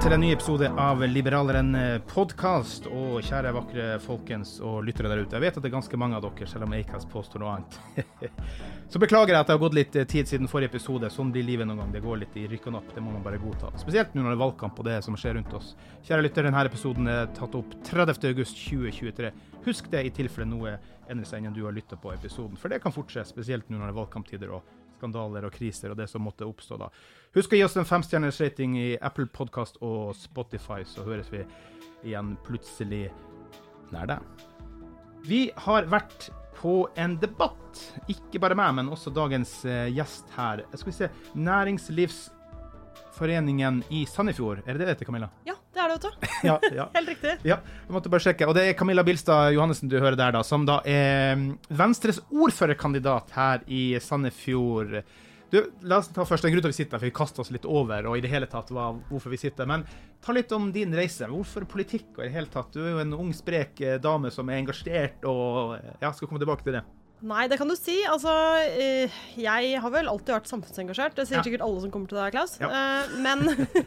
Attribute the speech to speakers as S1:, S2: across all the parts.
S1: Til en ny episode av Liberaleren podkast. Og kjære vakre folkens og lyttere der ute. Jeg vet at det er ganske mange av dere, selv om Acast påstår noe annet. Så beklager jeg at det har gått litt tid siden forrige episode. Sånn blir livet noen gang. Det går litt i rykk og napp. Det må man bare godta. Spesielt nå når det er valgkamp og det som skjer rundt oss. Kjære lytter, denne episoden er tatt opp 30.8.2023. Husk det i tilfelle noe endrer seg innen du har lytta på episoden. For det kan fort skje, spesielt nå når det er valgkamptider og skandaler og kriser og det som måtte oppstå da. Husk å gi oss en femstjerners rating i Apple Podcast og Spotify, så høres vi igjen plutselig nær deg. Vi har vært på en debatt, ikke bare meg, men også dagens eh, gjest her. Skal vi se, Næringslivsforeningen i Sandefjord, er det det det heter, Camilla?
S2: Ja, det er det, vet du.
S1: Ja, ja.
S2: Helt riktig.
S1: Ja, jeg måtte bare sjekke. Og det er Camilla Bilstad Johannessen du hører der, da, som da er mm, Venstres ordførerkandidat her i Sandefjord. Du, La oss ta først en grunn til at vi sitter her, for vi kaster oss litt over og i det hele tatt hva, hvorfor vi sitter. Men ta litt om din reise. Hvorfor politikk og i det hele tatt? Du er jo en ung, sprek eh, dame som er engasjert og ja, skal komme tilbake til det.
S2: Nei, det kan du si. Altså, eh, jeg har vel alltid vært samfunnsengasjert. Det sier
S1: Ja.
S2: sikkert alle som kommer til deg, Klaus.
S1: Ja.
S2: Eh, Men,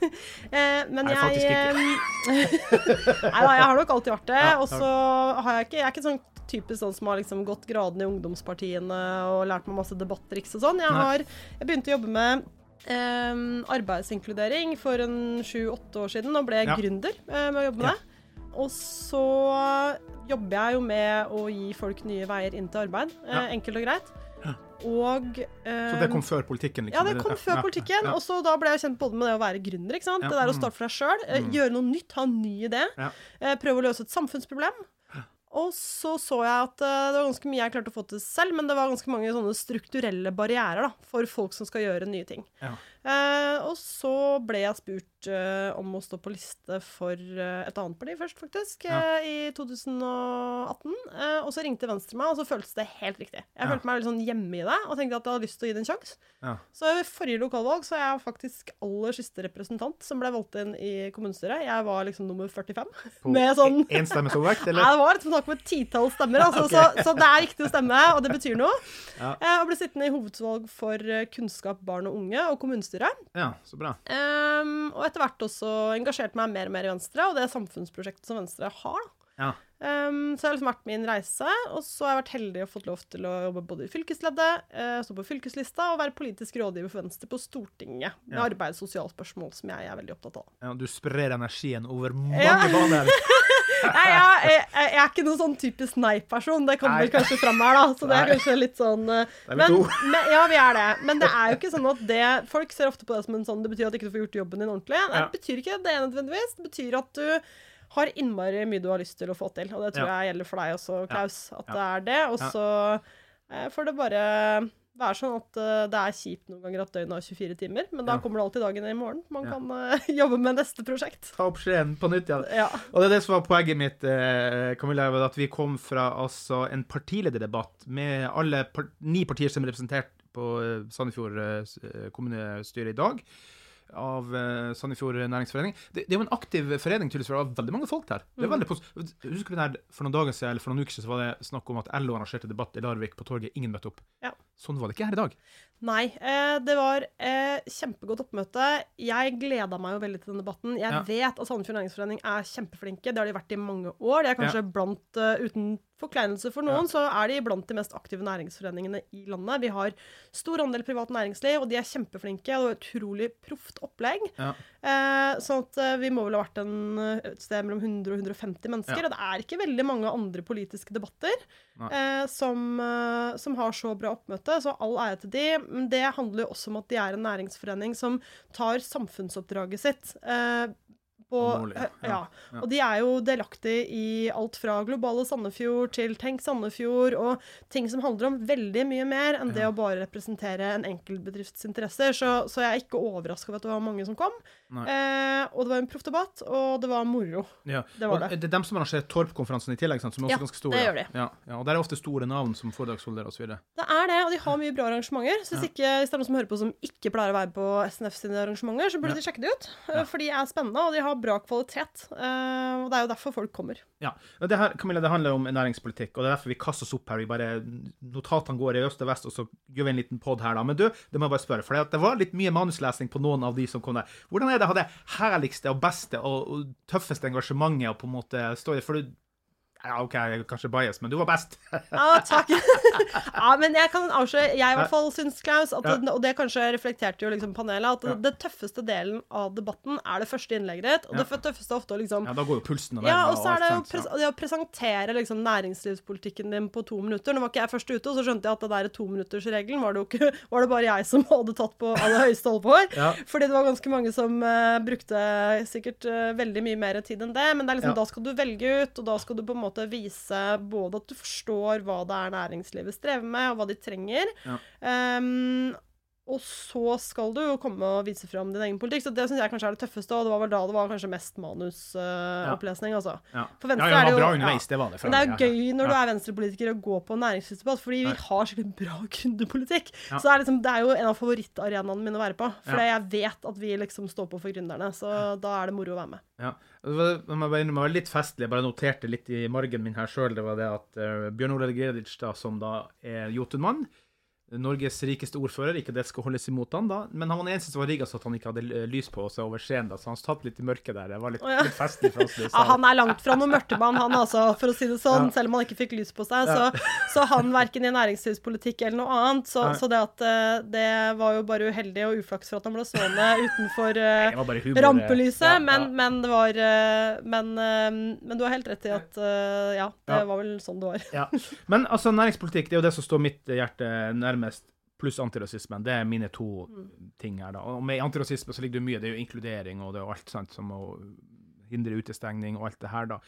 S2: eh, men
S1: Nei,
S2: jeg Nei da, jeg har nok alltid vært det.
S1: Ja,
S2: Og så har jeg ikke Jeg er ikke sånn typisk sånn som har liksom gått gradene i ungdomspartiene og lært meg masse debattriks og sånn. Jeg har Jeg begynte å jobbe med um, arbeidsinkludering for en sju-åtte år siden, og ble
S1: Ja.
S2: gründer uh, med å jobbe med det. Og så jobber jeg jo med å gi folk nye veier inn til arbeid. Eh,
S1: Ja.
S2: Enkelt og greit.
S1: Og,
S2: Og
S1: Så det kom før politikken?
S2: ja,
S1: liksom?
S2: det kom før
S1: ja,
S2: politikken.
S1: ja.
S2: Og så da ble jeg kjent både med det å være gründer, ikke sant?
S1: Ja,
S2: det der å
S1: mm.
S2: starte for deg sjøl, gjøre noe nytt, ha en ny idé,
S1: Ja.
S2: eh, prøve å løse et samfunnsproblem. Og så så jeg at eh, det var ganske mye jeg klarte å få til selv, men det var ganske mange sånne strukturelle barrierer da, for folk som skal gjøre nye ting.
S1: Ja.
S2: Eh, og så ble jeg spurt eh, om å stå på liste for eh, et annet parti først, faktisk,
S1: Ja.
S2: i 2018. Eh, og så ringte Venstre meg, og så føltes det helt riktig. Jeg
S1: Ja.
S2: følte meg veldig sånn hjemme i det, og tenkte at jeg hadde lyst til å gi det en sjanse.
S1: Ja.
S2: Så ved forrige lokalvalg så er jeg faktisk aller siste representant som ble valgt inn i kommunestyret. Jeg var liksom nummer 45.
S1: På
S2: med sånn
S1: Én stemmes overvekt,
S2: Nei, det var snakk om et titall stemmer, altså, så, så det er riktig å stemme, og det betyr noe.
S1: Ja.
S2: Jeg ble sittende i hovedvalg for kunnskap, barn og unge og kommunestyret.
S1: Ja, så bra.
S2: Um, og etter hvert også engasjert meg mer og mer i Venstre, og det samfunnsprosjektet som Venstre har.
S1: Ja.
S2: Um, så det har liksom vært min reise, og så har jeg vært heldig og fått lov til å jobbe både i fylkesleddet, uh, stå på fylkeslista og være politisk rådgiver for Venstre på Stortinget. Med
S1: Ja.
S2: arbeids- og sosialspørsmål, som jeg er veldig opptatt av.
S1: ja. Du sprer energien over mange
S2: Ja.
S1: baner.
S2: Nei, jeg, jeg, jeg er ikke noen sånn typisk nei-person, det kommer
S1: Nei.
S2: kanskje fram her, da. Så det er
S1: Nei.
S2: kanskje litt sånn eh, men, men, Ja, vi er det. Men det er jo ikke sånn at det Folk ser ofte på det som en sånn Det betyr at ikke du får gjort jobben din ordentlig. Nei, det betyr ikke det nødvendigvis. Det betyr at du har innmari mye du har lyst til å få til. Og det tror jeg gjelder for deg også, Klaus. At det er det. Og så eh, får det bare være sånn at uh, det er kjipt noen ganger at døgnet har 24 timer, men da
S1: Ja.
S2: kommer det alltid dagen i morgen. Man
S1: Ja.
S2: kan uh, jobbe med neste prosjekt.
S1: Ta opp skjeen på nytt igjen.
S2: Ja.
S1: Og det er det som var poenget mitt, eh, Camilla, at vi kom fra altså, en partilederdebatt med alle par ni partier som er representert på eh, Sandefjord kommunestyre i dag. Av eh, Sandefjord næringsforening. Det, det er jo en aktiv forening, tydeligvis, for det var veldig mange folk der. Det er veldig Husker du den her, For noen dager siden, eller for noen uker siden så var det snakk om at LO arrangerte debatt i Larvik på torget. Ingen møtte opp.
S2: Ja.
S1: Sånn var det ikke her i dag.
S2: Nei, eh, det var eh, kjempegodt oppmøte. Jeg gleda meg jo veldig til den debatten. Jeg
S1: Ja.
S2: vet at Sandefjord Næringsforening er kjempeflinke. Det har de vært i mange år. De er kanskje blant, uh, uten forkleinelse for noen, så er de blant de mest aktive næringsforeningene i landet. Vi har stor andel privat næringsliv, og de er kjempeflinke. Og utrolig proft opplegg. Eh, sånn at eh, vi må vel ha vært en, eh, et sted mellom 100 og 150 mennesker.
S1: Ja.
S2: Og det er ikke veldig mange andre politiske debatter eh, som, eh, som har så bra oppmøte. Så all ære til de. Men det handler jo også om at de er en næringsforening som tar samfunnsoppdraget sitt. Eh,
S1: Alvorlig,
S2: eh,
S1: ja.
S2: ja.
S1: Ja.
S2: Og de er jo delaktige i alt fra Globale Sandefjord til Tenk Sandefjord, og ting som handler om veldig mye mer enn det å bare representere en enkeltbedrifts interesser. Så, så jeg er ikke overraska over at det var mange som kom. Eh, og det var en proff debatt, og det var moro.
S1: Ja.
S2: Det var
S1: og
S2: det.
S1: det er dem som arrangerer Torp-konferansen i tillegg, sant, som er også ganske store.
S2: det gjør de.
S1: Ja, ja, og der er ofte store navn som foredragsholdere osv.
S2: Det er det, og de har mye bra arrangementer. Så hvis, ikke, hvis det er noen som hører på som ikke pleier å være på SNF sine arrangementer, så burde de sjekke det ut. For de er spennende, og de har bra kvalitet. eh, og det er jo derfor folk kommer.
S1: Ja. og Det her, Camilla, det handler om næringspolitikk, og det er derfor vi kaster oss opp her. Vi bare, Notatene går i øst og vest, og så gjør vi en liten pod her, da. Men du, det må jeg bare spørre, for det var litt mye manuslesing på noen av de som kom der. Hvordan er det å ha det herligste og beste og, og tøffeste engasjementet og på en måte stå i For du Ja, OK, jeg er kanskje bias, men du var best.
S2: Ja, takk. ja, men jeg kan avsløre, jeg i hvert fall syns, Klaus, at
S1: Ja.
S2: det, og det kanskje reflekterte jo liksom panelet, at
S1: Ja.
S2: det tøffeste delen av debatten er det første innlegget ditt. Og det tøffeste ofte å liksom
S1: Ja, Da går jo pulsen og
S2: Ja, og så er det jo pres det å presentere liksom næringslivspolitikken din på to minutter. Nå var ikke jeg først ute, og så skjønte jeg at det der tominuttersregelen var det jo ikke Var det bare jeg som hadde tatt på aller høyeste alvor.
S1: Ja.
S2: Fordi det var ganske mange som uh, brukte sikkert uh, veldig mye mer tid enn det. Men det er liksom, da skal du velge ut, og da skal du på en måte vise både at du forstår hva det er næringslivet strever med, og hva de trenger.
S1: Ja.
S2: Ehm, og så skal du jo komme og vise fram din egen politikk. Så det syns jeg kanskje er det tøffeste, og det var vel da det var kanskje mest manusopplesning, altså.
S1: Ja.
S2: For Venstre
S1: ja, ja,
S2: det
S1: var bra underveis, det var det.
S2: Men det er jo gøy når du er venstrepolitiker å gå på næringslivsdebatt, fordi vi har skikkelig bra kundepolitikk. Så det er, liksom, det er jo en av favorittarenaene mine å være på. For jeg vet at vi liksom står på for gründerne, så da er det moro å være med.
S1: Ja. Det var, var litt festlig. Jeg bare noterte litt i margen min her sjøl. Det var det at uh, Bjørn Ole Gredic, da, som da er Jotunmann, Norges rikeste ordfører, ikke det skal holdes imot han da, men han var den eneste som var rigga så at han ikke hadde lys på seg over skjeen, da, så han satt litt i mørket der. Det var litt,
S2: ja.
S1: litt festlig for oss.
S2: Ja, han er langt fra noen mørtemann, han altså, for å si det sånn.
S1: Ja.
S2: Selv om han ikke fikk lys på seg. Så, så han verken i næringslivspolitikk eller noe annet. Så, så det at eh, det var jo bare uheldig og uflaks for at han ble stående utenfor
S1: humor.
S2: rampelyset.
S1: Ja,
S2: men,
S1: ja.
S2: men det var uh, men, uh, men du har helt rett i at ja, det
S1: Ja.
S2: var vel sånn det var.
S1: Ja. Men altså, næringspolitikk det er jo det som står mitt hjerte nærmest, pluss antirasismen. Det er mine to ting her. da. Og med antirasisme så ligger det mye. Det er jo inkludering og det er jo alt sant, som å hindre utestengning og alt det her, da.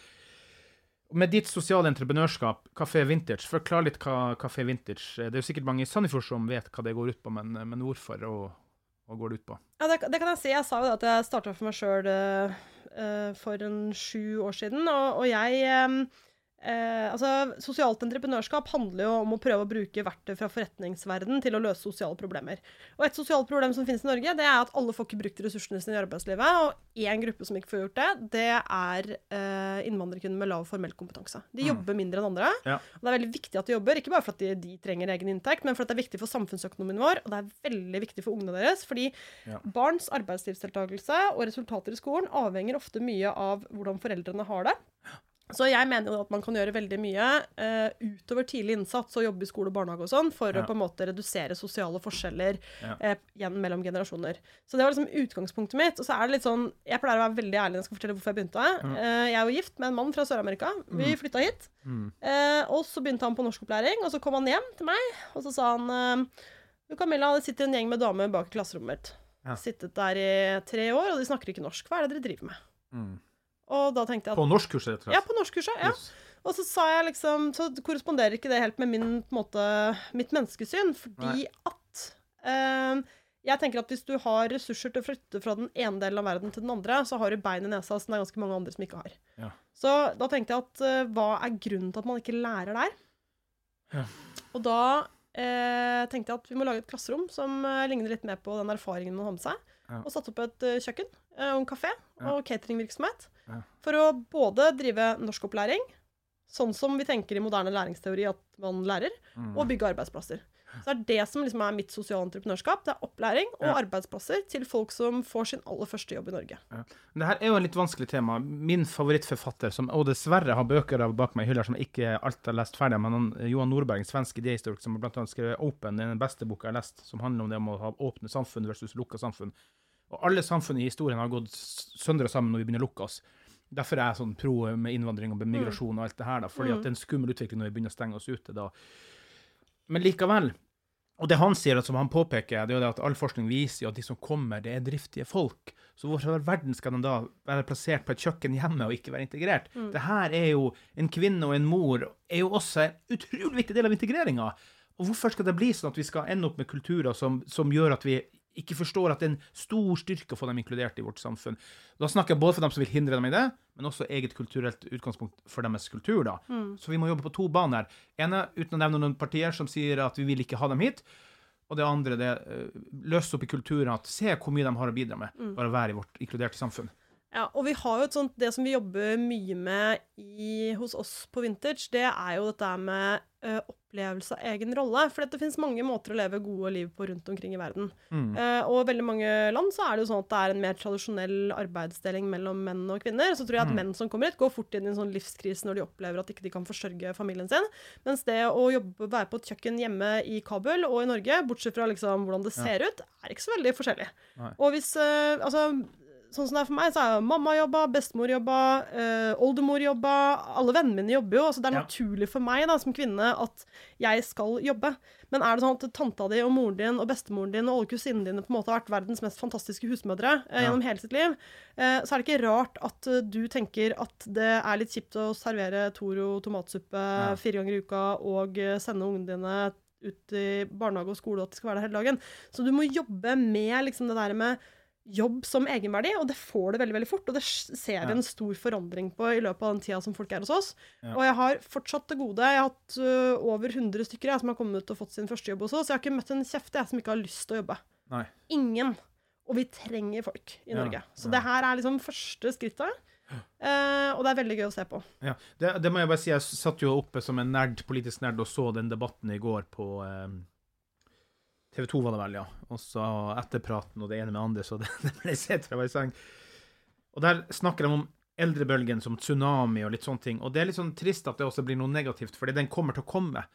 S1: Med ditt sosiale entreprenørskap, Kafé Vintage, forklar litt hva Kafé Vintage er. Det er jo sikkert mange i Sandefjord som vet hva det går ut på, men, men hvorfor og hva går det ut på?
S2: Ja, det, det kan jeg si. Jeg sa jo at jeg starta for meg sjøl for en sju år siden, og, og jeg eh, Eh, altså, Sosialt entreprenørskap handler jo om å prøve å bruke verktøy fra forretningsverden til å løse sosiale problemer. Og Et sosialt problem som finnes i Norge, det er at alle får ikke brukt ressursene sine i arbeidslivet. Og én gruppe som ikke får gjort det, det er eh, innvandrerkvinner med lav formell kompetanse. De jobber mindre enn andre.
S1: Ja.
S2: Og det er veldig viktig at de jobber, ikke bare fordi de, de trenger egen inntekt, men fordi det er viktig for samfunnsøkonomien vår, og det er veldig viktig for ungene deres. Fordi
S1: Ja.
S2: barns arbeidslivsdeltakelse og resultater i skolen avhenger ofte mye av hvordan foreldrene har det. Så jeg mener jo at man kan gjøre veldig mye uh, utover tidlig innsats og jobbe i skole og barnehage og sånn, for
S1: Ja.
S2: å på en måte redusere sosiale forskjeller
S1: Ja.
S2: uh, igjen mellom generasjoner. Så det var liksom utgangspunktet mitt. Og så er det litt sånn Jeg pleier å være veldig ærlig når jeg skal fortelle hvorfor jeg begynte. Eh, jeg er jo gift med en mann fra Sør-Amerika. Vi flytta hit.
S1: Mm.
S2: Og så begynte han på norskopplæring, og så kom han hjem til meg, og så sa han Du, Camilla, det sitter en gjeng med damer bak i klasserommet mitt.
S1: Ja.
S2: Sittet der i tre år, og de snakker ikke norsk. Hva er det dere driver med?
S1: Mm.
S2: Og da tenkte jeg at
S1: På norskkurset, rett og slett?
S2: Ja, på norskkurset. Ja.
S1: Yes.
S2: Og så sa jeg liksom Så korresponderer ikke det helt med min, måte, mitt menneskesyn, fordi at eh, jeg tenker at Hvis du har ressurser til å flytte fra den ene delen av verden til den andre, så har du bein i nesa som det er ganske mange andre som ikke har.
S1: Ja.
S2: Så da tenkte jeg at eh, hva er grunnen til at man ikke lærer der?
S1: Ja.
S2: Og da eh, tenkte jeg at vi må lage et klasserom som eh, ligner litt mer på den erfaringen man har med seg.
S1: Ja.
S2: Og satte opp et eh, kjøkken eh, og en kafé og cateringvirksomhet. For å både drive norskopplæring, sånn som vi tenker i moderne læringsteori at man lærer,
S1: Mm.
S2: og bygge arbeidsplasser. Så det er det som liksom er mitt sosiale entreprenørskap. Det er opplæring og
S1: Ja.
S2: arbeidsplasser til folk som får sin aller første jobb i Norge.
S1: Ja. Det her er jo et litt vanskelig tema. Min favorittforfatter, som, og dessverre har bøker av bak meg i hylla som jeg ikke alt har lest ferdig, men han, Johan Nordberg, svensk idéhistoriker, som annet skrev 'Open', den beste boka jeg har lest, som handler om det om å ha åpne samfunn versus lukka samfunn. Og alle samfunn i historien har gått sønder og sammen når vi begynner å lukke oss. Derfor er jeg sånn pro med innvandring og migrasjon og alt det her, da, fordi at det er en skummel utvikling når vi begynner å stenge oss ute. da. Men likevel, og det han sier, som han påpeker, det er jo det at all forskning viser at de som kommer, det er driftige folk. Så hvorfor i verden skal de da være plassert på et kjøkken hjemme og ikke være integrert? Det her er jo En kvinne og en mor er jo også en utrolig viktig del av integreringa. Og hvorfor skal det bli sånn at vi skal ende opp med kulturer som, som gjør at vi ikke forstår at det er en stor styrke å få dem inkludert i vårt samfunn? Da snakker jeg både for dem som vil hindre dem i det, men også eget kulturelt utgangspunkt for deres kultur. da. Så vi må jobbe på to baner. ene, uten å nevne noen partier som sier at vi vil ikke ha dem hit. Og det andre, det uh, løse opp i kulturen. at Se hvor mye de har å bidra med. Bare å være i vårt inkluderte samfunn.
S2: Ja, og vi har jo et sånt, Det som vi jobber mye med i, hos oss på Vintage, det er jo dette med ø, opplevelse av egen rolle. For det finnes mange måter å leve gode liv på rundt omkring i verden. Eh, og i veldig mange land så er det jo sånn at det er en mer tradisjonell arbeidsdeling mellom menn og kvinner. Så tror jeg at menn som kommer hit, går fort inn i en sånn livskrise når de opplever at ikke de kan forsørge familien sin. Mens det å jobbe, være på et kjøkken hjemme i Kabul og i Norge, bortsett fra liksom hvordan det ser ut, er ikke så veldig forskjellig.
S1: Nei.
S2: Og hvis uh, Altså Sånn som det er for meg, så er mamma jobba, bestemor jobba, øh, oldemor jobba. Alle vennene mine jobber jo. så Det er
S1: Ja.
S2: naturlig for meg da, som kvinne at jeg skal jobbe. Men er det sånn at tanta di og moren din og bestemoren din og alle kusinene dine på en måte har vært verdens mest fantastiske husmødre eh,
S1: Ja.
S2: gjennom hele sitt liv, eh, så er det ikke rart at eh, du tenker at det er litt kjipt å servere Toro tomatsuppe fire ganger i uka og eh, sende ungene dine ut i barnehage og skole, og at de skal være der hele dagen. Så du må jobbe med liksom det der med jobb som egenverdi, og det får det veldig veldig fort. Og det ser vi en stor forandring på i løpet av den tida som folk er hos oss.
S1: Ja.
S2: Og jeg har fortsatt det gode. Jeg har hatt uh, over 100 stykker jeg, som har kommet ut og fått sin første jobb hos oss. Jeg har ikke møtt en kjeft jeg, som ikke har lyst til å jobbe.
S1: Nei.
S2: Ingen. Og vi trenger folk i
S1: Ja,
S2: Norge. Så det her er liksom første skrittet. Uh, og det er veldig gøy å se på.
S1: Ja, det, det må jeg bare si. Jeg satt jo oppe som en nerd, politisk nerd og så den debatten i går på eh, TV 2, var det vel, ja. Og så etterpraten og det ene med andre, så det, det ble sett fra i seng. Og der snakker de om eldrebølgen som tsunami og litt sånne ting. Og det er litt sånn trist at det også blir noe negativt, fordi den kommer til å komme.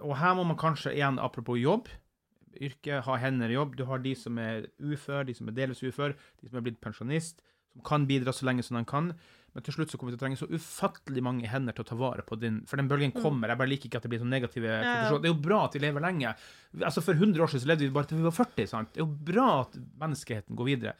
S1: Og her må man kanskje igjen, apropos jobb, yrke, ha hender i jobb. Du har de som er ufør, de som er delvis ufør, de som er blitt pensjonist, som kan bidra så lenge som de kan. Men til slutt så kommer vi til å trenge så ufattelig mange hender til å ta vare på din For den bølgen kommer. Jeg bare liker ikke at det blir sånn negative
S2: ja.
S1: konklusjoner. Det er jo bra at vi lever lenge. Altså For 100 år siden så levde vi bare til vi var 40. sant? Det er jo bra at menneskeheten går videre.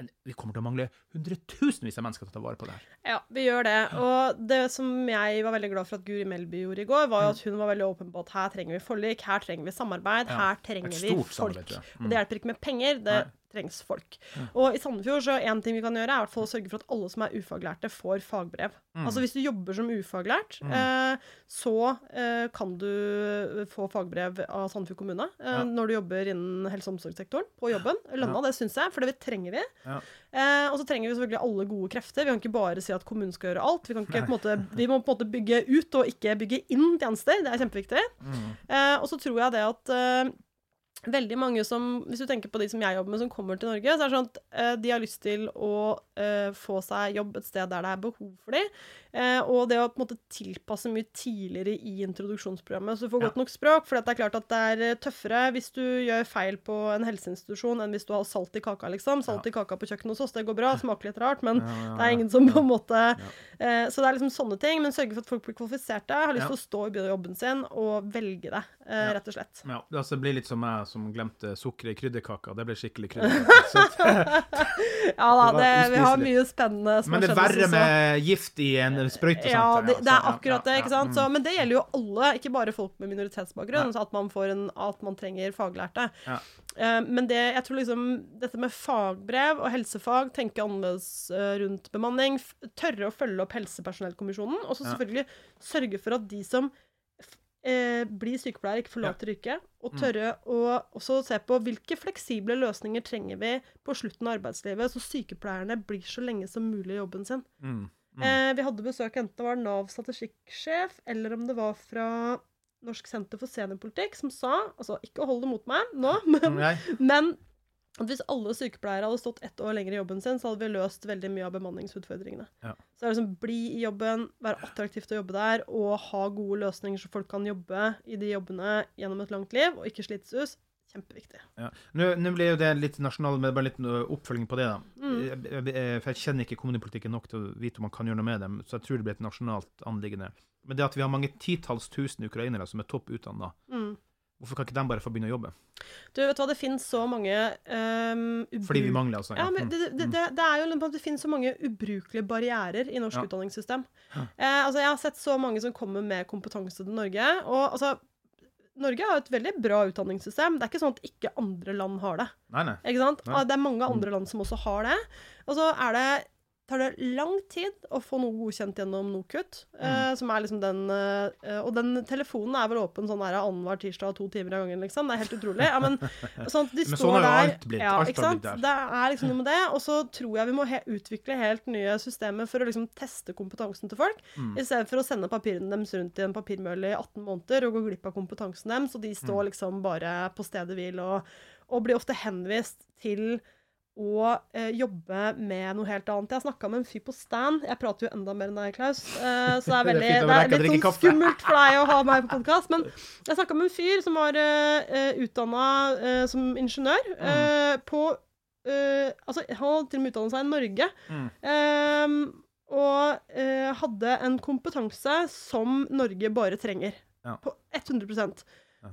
S1: Men vi kommer til å mangle hundretusenvis av mennesker til å ta vare på det her.
S2: Ja, vi gjør det. Og det som jeg var veldig glad for at Guri Melby gjorde i går, var
S1: Mm.
S2: jo at hun var veldig åpen på at her trenger vi forlik, her trenger vi samarbeid,
S1: Ja,
S2: her trenger vi folk.
S1: samarbeid, jeg. Mm.
S2: Og det hjelper ikke med penger, det
S1: Nei.
S2: Trengs folk. Og i Sandefjord så en ting vi kan gjøre, er i hvert fall å sørge for at alle som er ufaglærte, får fagbrev.
S1: Mm.
S2: Altså hvis du jobber som ufaglært, eh, så eh, kan du få fagbrev av Sandefjord kommune eh,
S1: Ja.
S2: når du jobber innen helse- og omsorgssektoren på jobben. Lønna, det syns jeg, for det trenger vi.
S1: Ja.
S2: Eh, og så trenger vi selvfølgelig alle gode krefter. Vi kan ikke bare si at kommunen skal gjøre alt. Vi, kan ikke, på måte, vi må på en måte bygge ut og ikke bygge inn tjenester. Det er kjempeviktig. Eh, og så tror jeg det at eh, veldig mange som Hvis du tenker på de som jeg jobber med, som kommer til Norge, så er det sånn at eh, de har lyst til å eh, få seg jobb et sted der det er behov for dem. Uh, og det å på en måte tilpasse mye tidligere i introduksjonsprogrammet, så du får
S1: Ja.
S2: godt nok språk. For det er klart at det er eh, tøffere hvis du gjør feil på en helseinstitusjon enn hvis du har salt i kaka, liksom. Salt i kaka på kjøkkenet hos oss, det går bra. Smaker litt rart, men
S1: Ja, ja,
S2: det er ingen som på en måte uh, Så det er liksom sånne ting. Men sørge for at folk blir kvalifiserte, har lyst
S1: Ja.
S2: til å stå i jobben sin og velge det, eh,
S1: Ja.
S2: rett og slett.
S1: Ja, det altså blir litt som meg som glemte sukkeret i krydderkaka. Det ble skikkelig krydderkake.
S2: Ja da,
S1: Det
S2: det,
S1: vi
S2: har har mye spennende som
S1: Men det er verre med gift i en sprøytesenter.
S2: Ja, det, det er
S1: altså.
S2: akkurat det. Ikke sant?
S1: mm.
S2: Så, men det gjelder jo alle, ikke bare folk med minoritetsbakgrunn. At man, får en, at man trenger faglærte.
S1: Ja.
S2: Eh, men det, jeg tror liksom dette med fagbrev og helsefag, tenke annerledes eh, rundt bemanning, tørre å følge opp helsepersonellkommisjonen, og så selvfølgelig sørge for at de som eh, bli sykepleier, ikke forlater yrket, og
S1: Mm.
S2: tørre å også se på hvilke fleksible løsninger trenger vi på slutten av arbeidslivet, så sykepleierne blir så lenge som mulig i jobben sin.
S1: Mm, mm.
S2: Eh, vi hadde besøk enten det var Nav statistikksjef, eller om det var fra Norsk senter for seniorpolitikk, som sa Altså, ikke hold det mot meg nå, men,
S1: Nei.
S2: men at hvis alle sykepleiere hadde stått ett år lenger i jobben sin, så hadde vi løst veldig mye av bemanningsutfordringene.
S1: Ja.
S2: Så det er liksom bli i jobben, være attraktivt å jobbe der, og ha gode løsninger så folk kan jobbe i de jobbene gjennom et langt liv, og ikke slites ut. Kjempeviktig.
S1: Ja. Nå, nå blir jo det litt nasjonal, men bare litt oppfølging på det. da.
S2: Mm.
S1: Jeg, jeg, for jeg kjenner ikke kommunepolitikken nok til å vite om man kan gjøre noe med dem, så jeg tror det blir et nasjonalt anliggende. Men det at vi har mange titalls tusen ukrainere som er topp utdanna,
S2: Mm.
S1: Hvorfor kan ikke de bare få begynne å jobbe?
S2: Du, vet hva, det finnes så mange um,
S1: Fordi vi mangler, altså.
S2: Ja, men
S1: Mm.
S2: det, det, det, det er jo liksom at det finnes så mange ubrukelige barrierer i norsk
S1: Ja.
S2: utdanningssystem. Eh, altså, jeg har sett så mange som kommer med kompetanse til Norge, og altså Norge har et veldig bra utdanningssystem. Det er ikke sånn at ikke andre land har det.
S1: Nei, nei.
S2: Ikke sant?
S1: Nei.
S2: Det er mange andre land som også har det. Og så er det tar det lang tid å få noe godkjent gjennom NOKUT,
S1: Mm.
S2: eh, som er liksom den eh, Og den telefonen er vel åpen sånn her annenhver tirsdag to timer av gangen, liksom. Det er helt utrolig. Ja, men, sånn de
S1: Men
S2: står
S1: sånn har jo
S2: der.
S1: alt blitt.
S2: Ja,
S1: Alt
S2: ikke
S1: har
S2: sant?
S1: blitt der.
S2: Det er liksom noe med det. Og så tror jeg vi må he utvikle helt nye systemer for å liksom teste kompetansen til folk,
S1: Mm.
S2: i stedet for å sende papirene deres rundt i en papirmølle i 18 måneder og gå glipp av kompetansen deres, og de
S1: Mm.
S2: står liksom bare på stedet hvil og, og blir ofte henvist til å eh, jobbe med noe helt annet. Jeg snakka med en fyr på stand. Jeg prater jo enda mer enn deg, Klaus. Eh, så det er veldig det er litt sånn skummelt for deg å ha meg på podkast. Men jeg snakka med en fyr som var eh, utdanna eh, som ingeniør
S1: Mm.
S2: eh, på eh, Altså, han hadde til og med utdannet seg i Norge.
S1: Mm.
S2: Og eh, hadde en kompetanse som Norge bare trenger.
S1: Ja.
S2: På 100%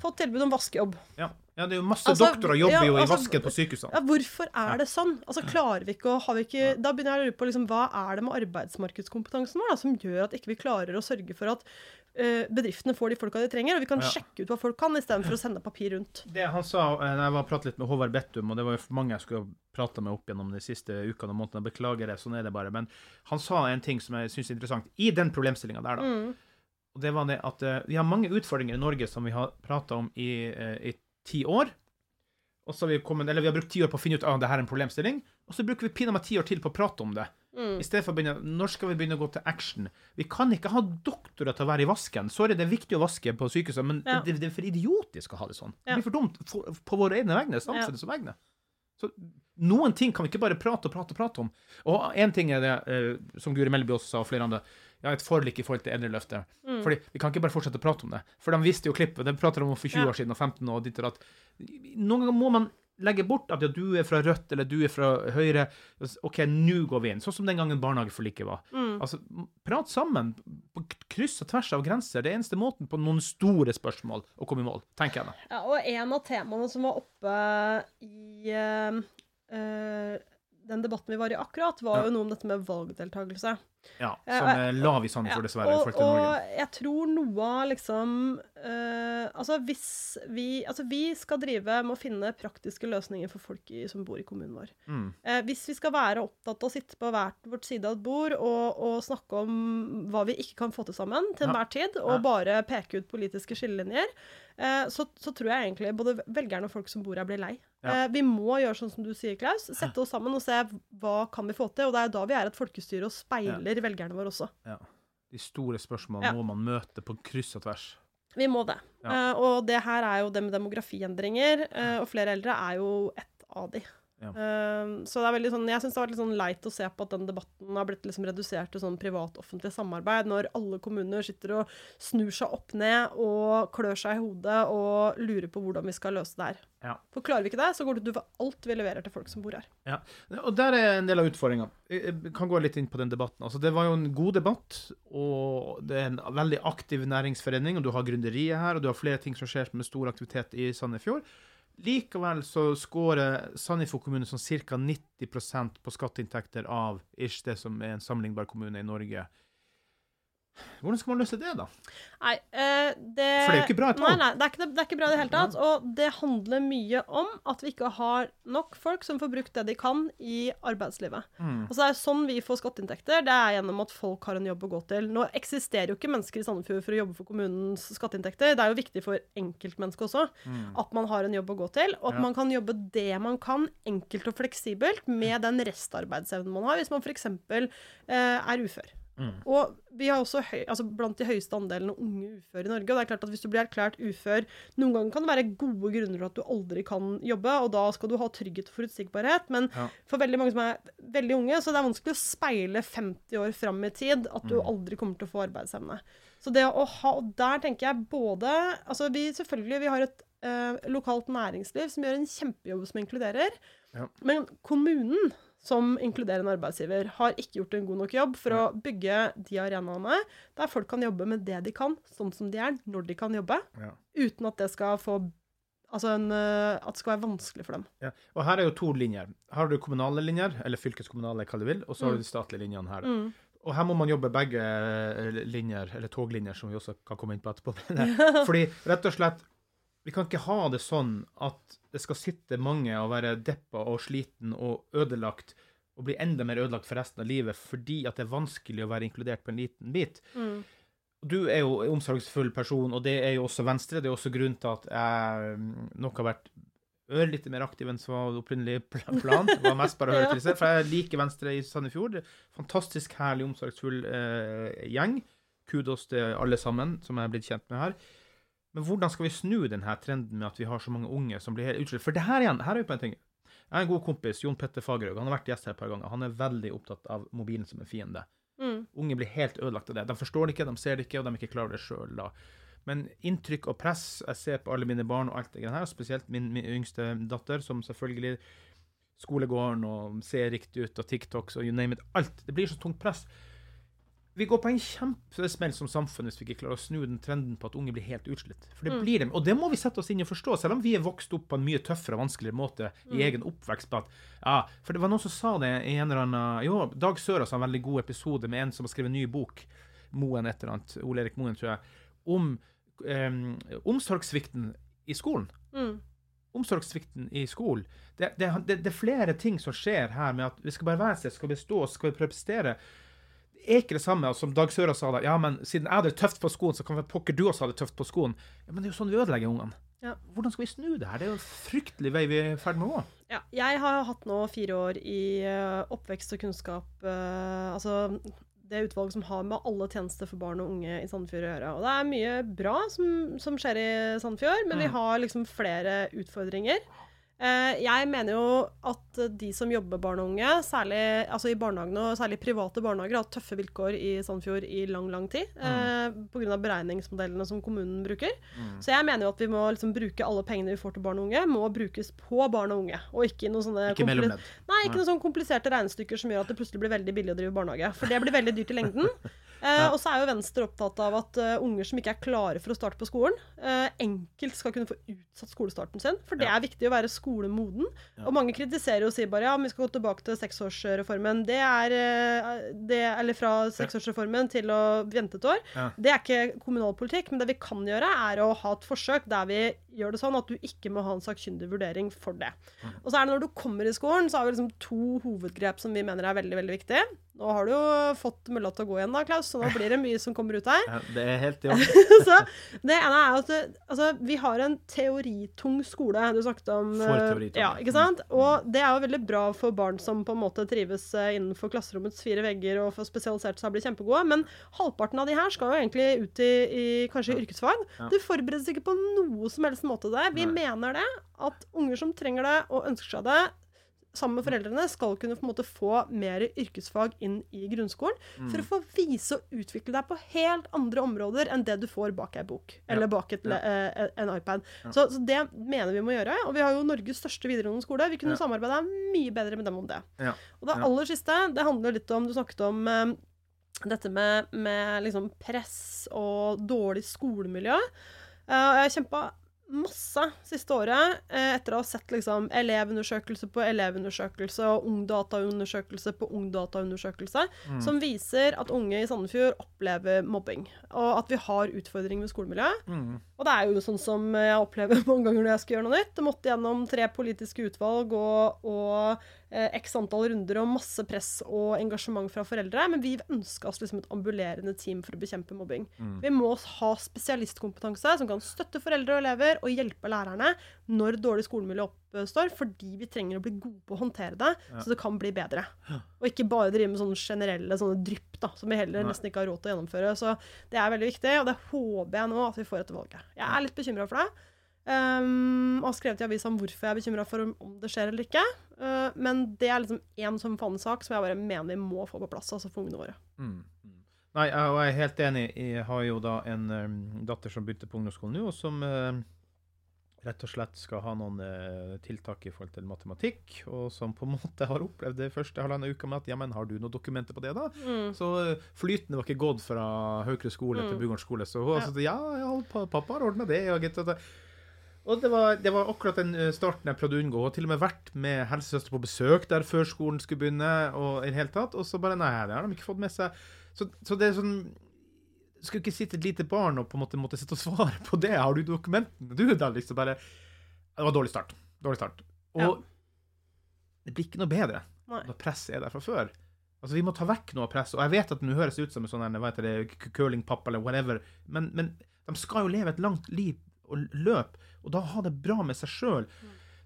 S2: Fått tilbud om vaskejobb.
S1: Ja. Ja, det er jo masse
S2: Altså,
S1: doktorer jobber
S2: ja,
S1: jo i
S2: altså,
S1: vasken på sykehusene.
S2: Ja, hvorfor er det sånn? Altså, klarer vi ikke å har vi ikke, Da begynner jeg å lure på liksom, hva er det med arbeidsmarkedskompetansen vår da, som gjør at ikke vi klarer å sørge for at uh, bedriftene får de folka de trenger, og vi kan
S1: Ja.
S2: sjekke ut hva folk kan, istedenfor å sende papir rundt.
S1: Det han sa, da jeg var pratet litt med Håvard Bettum, og det var jo mange jeg skulle prata med opp gjennom de siste ukene og månedene, beklager det, sånn er det bare, men han sa en ting som jeg synes er interessant, i den problemstillingen der da,
S2: Mm.
S1: og det var det at uh, vi har mange utfordringer i Norge som vi har prata om i, uh, i ti år, og så har vi kommet, eller vi har brukt ti år på å finne ut, ah, det her er en problemstilling, og så bruker vi meg ti år til på å prate om det.
S2: Mm.
S1: I stedet for å begynne, når skal vi begynne å gå til action? Vi kan ikke ha doktorer til å være i vasken. Sorry, det er viktig å vaske på sykehuset, men
S2: Ja.
S1: det, det er for idiotisk å ha det sånn. Det blir for dumt for, på våre egne vegne, samfunnets vegne. Så noen ting kan vi ikke bare prate og prate og prate om. Og én ting er det, eh, som Guri Melby også sa, og flere andre, ja, et forlik i forhold til eldreløftet.
S2: Mm.
S1: Fordi vi kan ikke bare fortsette å prate om det. For de visste jo klippet, det prater de om for 20
S2: Ja.
S1: år siden og 15 og ditt og datt. Noen ganger må man legge bort at ja, du er fra Rødt eller du er fra Høyre. OK, nå går vi inn. Sånn som den gangen barnehageforliket var.
S2: Mm.
S1: Altså, prat sammen på kryss og tvers av grenser. Det er eneste måten på noen store spørsmål å komme i mål, tenker jeg da.
S2: Ja, og en av temaene som var oppe i uh, uh, den debatten vi var i akkurat, var
S1: Ja.
S2: jo noe om dette med valgdeltakelse.
S1: Ja,
S2: Ja,
S1: Som
S2: og-
S1: er lav i Sandefjord, dessverre, i
S2: og,
S1: til
S2: og
S1: Norge.
S2: jeg tror noe av liksom uh, Altså hvis vi Altså vi skal drive med å finne praktiske løsninger for folk i, som bor i kommunen vår.
S1: Mm.
S2: Uh, hvis vi skal være opptatt av å sitte på hvert vårt side av et bord og, og snakke om hva vi ikke kan få til sammen til
S1: Ja.
S2: tid, og
S1: Ja.
S2: bare peke ut politiske skillelinjer, uh, så, så tror jeg egentlig både velgerne og folk som bor her, blir lei.
S1: Ja.
S2: Eh, vi må gjøre sånn som du sier, Klaus. Sette oss sammen og se hva kan vi få til. Og det er da vi er et folkestyre og speiler velgerne våre også.
S1: Ja. De store spørsmålene
S2: Ja.
S1: må man møte på kryss og tvers.
S2: Vi må det.
S1: Ja.
S2: Uh, og det her er jo det med demografiendringer, uh, og flere eldre er jo ett av de.
S1: Ja.
S2: Eh, så det er veldig sånn, jeg syns det har vært litt sånn leit å se på at den debatten har blitt liksom redusert til sånn privat-offentlig samarbeid, når alle kommuner sitter og snur seg opp ned og klør seg i hodet og lurer på hvordan vi skal løse det her.
S1: Ja.
S2: For klarer vi ikke det, så går det utover alt vi leverer til folk som bor her.
S1: Ja, og der er en del av utfordringa. Jeg kan gå litt inn på den debatten. Altså, det var jo en god debatt, og det er en veldig aktiv næringsforening, og du har gründeriet her, og du har flere ting som skjer med stor aktivitet i Sandefjord. Likevel så scorer Sandefjord kommune sånn ca. 90% på skatteinntekter av ish det som er en sammenlignbar kommune i Norge. Hvordan skal man løse det, da?
S2: Nei, eh, det
S1: For det er jo ikke bra et
S2: Nei,
S1: valg.
S2: nei, det er ikke, det er ikke bra i det hele tatt. Og det handler mye om at vi ikke har nok folk som får brukt det de kan i arbeidslivet.
S1: Mm.
S2: Altså Det er sånn vi får skatteinntekter. Det er gjennom at folk har en jobb å gå til. Nå eksisterer jo ikke mennesker i Sandefjord for å jobbe for kommunens skatteinntekter. Det er jo viktig for enkeltmennesket også at man har en jobb å gå til, og at
S1: Mm. Ja.
S2: man kan jobbe det man kan, enkelt og fleksibelt, med den restarbeidsevnen man har, hvis man f.eks. Eh, er ufør.
S1: Mm.
S2: Og vi har også høy, altså blant de høyeste andelene unge uføre i Norge. Og det er klart at hvis du blir erklært ufør Noen ganger kan det være gode grunner til at du aldri kan jobbe, og da skal du ha trygghet og forutsigbarhet. Men
S1: Ja.
S2: for veldig mange som er veldig unge, så det er vanskelig å speile 50 år fram i tid at du
S1: Mm.
S2: aldri kommer til å få arbeidsevne. Så det å ha Og der tenker jeg både Altså vi selvfølgelig vi har et eh, lokalt næringsliv som gjør en kjempejobb som inkluderer.
S1: Ja.
S2: Men kommunen som inkluderende arbeidsgiver har ikke gjort en god nok jobb for å bygge de arenaene der folk kan jobbe med det de kan, sånn som de er, når de kan jobbe,
S1: Ja.
S2: uten at det skal få Altså en, eh, at det skal være vanskelig for dem.
S1: Ja. Og her er jo to linjer. Her har du kommunale linjer, eller fylkeskommunale, hva du vil, og så har du de statlige linjene her.
S2: Mm.
S1: Og her må man jobbe begge eh, linjer, eller toglinjer, som vi også kan komme inn på etterpå. Fordi rett og slett, vi kan ikke ha det sånn at det skal sitte mange og være deppa og sliten og ødelagt, og bli enda mer ødelagt for resten av livet fordi at det er vanskelig å være inkludert på en liten bit.
S2: Mm.
S1: Du er jo en omsorgsfull person, og det er jo også Venstre. Det er også grunnen til at jeg mm, nok har vært ørlite mer aktiv enn som var opprinnelig plan. Det var mest bare å høre til seg, for jeg liker Venstre i Sandefjord. Fantastisk herlig, omsorgsfull eh, gjeng. Kudos til alle sammen som jeg er blitt kjent med her. Men hvordan skal vi snu denne trenden med at vi har så mange unge som blir helt utslitt? For det her igjen, her er vi på en ting. Jeg har en god kompis, Jon Petter Fagerhaug. Han har vært gjest her et par ganger. Han er veldig opptatt av mobilen som en fiende.
S2: Mm.
S1: Unge blir helt ødelagt av det. De forstår det ikke, de ser det ikke, og de er ikke klar over det sjøl da. Men inntrykk og press Jeg ser på alle mine barn og alt det greiene her, spesielt min, min yngste datter, som selvfølgelig skolegården og ser riktig ut, og TikToks og you name it. Alt. Det blir så tungt press. Vi går på en kjempesmell som samfunn hvis vi ikke klarer å snu den trenden på at unge blir helt utslitt. For det blir dem. Og det må vi sette oss inn i og forstå, selv om vi er vokst opp på en mye tøffere og vanskeligere måte i egen oppvekst. på at, ja, For det var noen som sa det i en eller annen Jo, Dag Sørås har en veldig god episode med en som har skrevet en ny bok, Moen et eller annet, Ole Erik Moen, tror jeg, om eh, omsorgssvikten i skolen
S2: Mm.
S1: omsorgssvikten i skolen. Det, det, det, det er flere ting som skjer her med at vi skal bare være seg, skal vi stå, skal vi prestere. Det er ikke det samme som Dag Søra sa da. Ja, men siden jeg hadde det tøft på skoen, så kan vel pokker du også ha det tøft på skoen. Ja, men det er jo sånn vi ødelegger ungene.
S2: Ja.
S1: Hvordan skal vi snu det her? Det er jo en fryktelig vei vi er i ferd med å gå.
S2: Ja, jeg har hatt nå fire år i eh, oppvekst og kunnskap, eh, altså det utvalget som har med alle tjenester for barn og unge i Sandefjord å gjøre. Og det er mye bra som, som skjer i Sandefjord, men vi har liksom flere utfordringer. Eh, jeg mener jo at de som jobber barn og unge, særlig altså i barnehagene, og særlig private barnehager, har hatt tøffe vilkår i Sandefjord i lang, lang tid. Eh, Pga. beregningsmodellene som kommunen bruker. Så jeg mener jo at vi må liksom bruke alle pengene vi får til barn og unge, må brukes på barn og unge, og ikke i noen sånne
S1: Ikke
S2: kompli- Nei, ikke noen sånne kompliserte regnestykker som gjør at det plutselig blir veldig billig å drive barnehage. For det blir veldig dyrt i lengden. Eh, Og så er jo Venstre opptatt av at eh, unger som ikke er klare for å starte på skolen, eh, enkelt skal kunne få utsatt skolestarten sin. For det er viktig å være skolemoden. Og mange kritiserer og sier bare ja, men vi skal gå tilbake til seksårsreformen. Det er det, Eller fra seksårsreformen til å vente et år.
S1: Ja.
S2: Det er ikke kommunalpolitikk, men det vi kan gjøre, er å ha et forsøk der vi gjør det sånn at du ikke må ha en sakkyndig vurdering for det. Og så er det når du kommer i skolen, så har vi liksom to hovedgrep som vi mener er veldig, veldig viktige. Nå har du jo fått mølla til å gå igjen da, Klaus, så nå blir det mye som kommer ut her.
S1: Ja, det er helt i orden.
S2: så det ene er at altså, vi har en teoritung skole. Du snakket om
S1: For
S2: eh,
S1: teoritung.
S2: Ja, ikke sant? Og det er jo veldig bra for barn som på en måte trives eh, innenfor klasserommets fire vegger og får spesialisert seg og blir kjempegode, men halvparten av de her skal jo egentlig ut i, i kanskje yrkesfag. Du forberedes ikke på noe som helst måte der. Vi
S1: Nei.
S2: mener det, at unger som trenger det og ønsker seg det, sammen med foreldrene, skal kunne på en måte få mer yrkesfag inn i grunnskolen.
S1: Mm.
S2: For å få vise og utvikle deg på helt andre områder enn det du får bak ei bok. Eller bak et,
S1: Ja.
S2: eh, en iPad. Så, så det mener vi må gjøre. Og vi har jo Norges største videregående skole. Vi kunne
S1: Ja.
S2: samarbeida mye bedre med dem om det.
S1: Ja.
S2: Og det aller siste, det handler litt om Du snakket om eh, dette med, med liksom press og dårlig skolemiljø. Uh, jeg kjempa masse siste året, eh, etter å ha sett liksom elevundersøkelse på elevundersøkelse og ungdataundersøkelse på ungdataundersøkelse,
S1: Mm.
S2: som viser at unge i Sandefjord opplever mobbing, og at vi har utfordringer med skolemiljøet.
S1: Mm.
S2: Og det er jo sånn som jeg opplever mange ganger når jeg skal gjøre noe nytt. Jeg måtte gjennom tre politiske utvalg og, og x antall runder og masse press og engasjement fra foreldre. Men vi ønska oss liksom et ambulerende team for å bekjempe mobbing. Vi må ha spesialistkompetanse som kan støtte foreldre og elever og hjelpe lærerne når dårlig skolemiljø oppstår, fordi vi trenger å bli gode på å håndtere det, så det kan bli bedre. Og ikke bare drive med sånne generelle sånne drypp da, som vi heller
S1: Nei.
S2: nesten ikke har råd til å gjennomføre. Så det er veldig viktig, og det håper jeg nå at vi får etter valget. Jeg er litt bekymra for det. Um, og har skrevet i avisa om hvorfor jeg er bekymra for om, det skjer eller ikke. Uh, men det er liksom én sånn fanesak som jeg bare mener vi må få på plass altså for ungene våre.
S1: Mm. mm. Nei, jeg, er helt enig. Jeg har jo da en um, datter som begynte på ungdomsskolen nå, og som uh, rett og slett skal ha noen uh, tiltak i forhold til matematikk, og som på en måte har opplevd det første halvannen uka med at ja, men har du noen dokumenter på det, da?
S2: Mm.
S1: Så uh, flyten var ikke gått fra Haukre skole til
S2: Mm.
S1: Bugård skole, så hun
S2: Ja.
S1: sa ja, ja, pappa har ordna det. Og, gitt, og det. Og det var, det var akkurat den uh, starten jeg prøvde å unngå. Og til og med vært med helsesøster på besøk der før skolen skulle begynne, og i det hele tatt, og så bare nei, det har de ikke fått med seg. Så, så det er sånn Skulle ikke sitte et lite barn og på en måte måtte sitte og svare på det. Har du dokumentene, du, da? Liksom bare Det var dårlig start. Dårlig start. Og
S2: Ja.
S1: det blir ikke noe bedre
S2: Nei.
S1: når presset er der fra før. Altså, Vi må ta vekk noe av presset. Og jeg vet at det nå høres ut som en sånn curlingpappa eller whatever, men, men de skal jo leve et langt liv og løp, og da ha det bra med seg sjøl.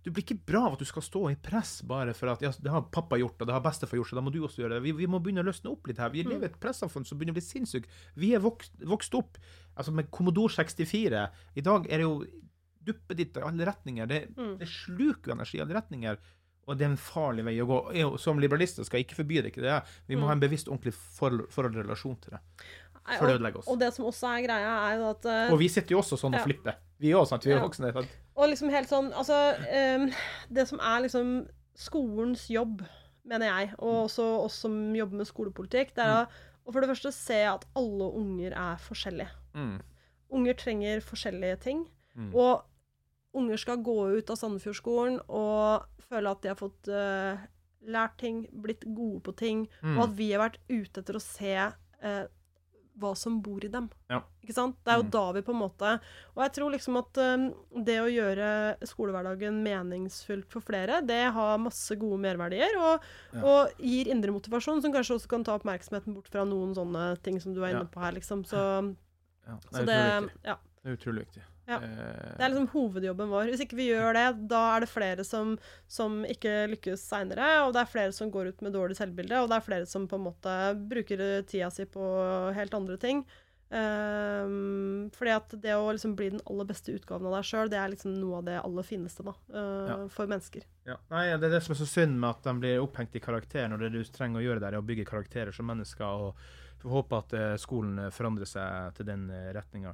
S1: Du blir ikke bra av at du skal stå i press bare for at ja, det har pappa gjort, og det har bestefar gjort, så da må du også gjøre det. Vi, vi må begynne å løsne opp litt her. Vi lever i et pressamfunn som begynner å bli sinnssykt. Vi er vokst, vokst opp altså med Commodore 64. I dag er det jo duppeditt i alle retninger. Det,
S2: Mm.
S1: det sluker energi i alle retninger. Og det er en farlig vei å gå. Som liberalister skal jeg ikke forby det. ikke det. Vi må
S2: Mm.
S1: ha en bevisst, ordentlig forhold forhold relasjon til det. For det ødelegger oss.
S2: og det som også er greia, er jo at uh,
S1: Og vi sitter jo også sånn og
S2: Ja.
S1: flipper. Vi òg også sant? Vi er
S2: Ja.
S1: voksne. sant?
S2: Og liksom helt sånn Altså, um, det som er liksom skolens jobb, mener jeg, og også oss som jobber med skolepolitikk, det er å å for det første se at alle unger er forskjellige.
S1: Mm.
S2: Unger trenger forskjellige ting.
S1: Mm.
S2: Og unger skal gå ut av Sandefjordskolen og føle at de har fått uh, lært ting, blitt gode på ting,
S1: Mm.
S2: og at vi har vært ute etter å se eh, hva som bor i dem.
S1: Ja.
S2: Ikke sant? Det er jo
S1: Mm.
S2: da vi på en måte Og jeg tror liksom at um, det å gjøre skolehverdagen meningsfullt for flere, det har masse gode merverdier, og,
S1: Ja.
S2: og gir indre motivasjon, som kanskje også kan ta oppmerksomheten bort fra noen sånne ting som du er inne på her, liksom. Så,
S1: Ja. Det
S2: så
S1: er
S2: det. Ja.
S1: Det er utrolig viktig.
S2: Ja.
S1: Eh,
S2: Det er liksom hovedjobben vår. Hvis ikke vi gjør det, da er det flere som, som ikke lykkes seinere, og det er flere som går ut med dårlig selvbilde, og det er flere som på en måte bruker tida si på helt andre ting. Um, fordi at det å liksom bli den aller beste utgaven av deg sjøl, det er liksom noe av det aller fineste da, uh,
S1: Ja.
S2: for mennesker.
S1: Ja. Nei, Det er det som er så synd med at de blir opphengt i karakter, når det du trenger å gjøre der, er å bygge karakterer som mennesker. og håpe at eh, skolen forandrer seg til den retninga.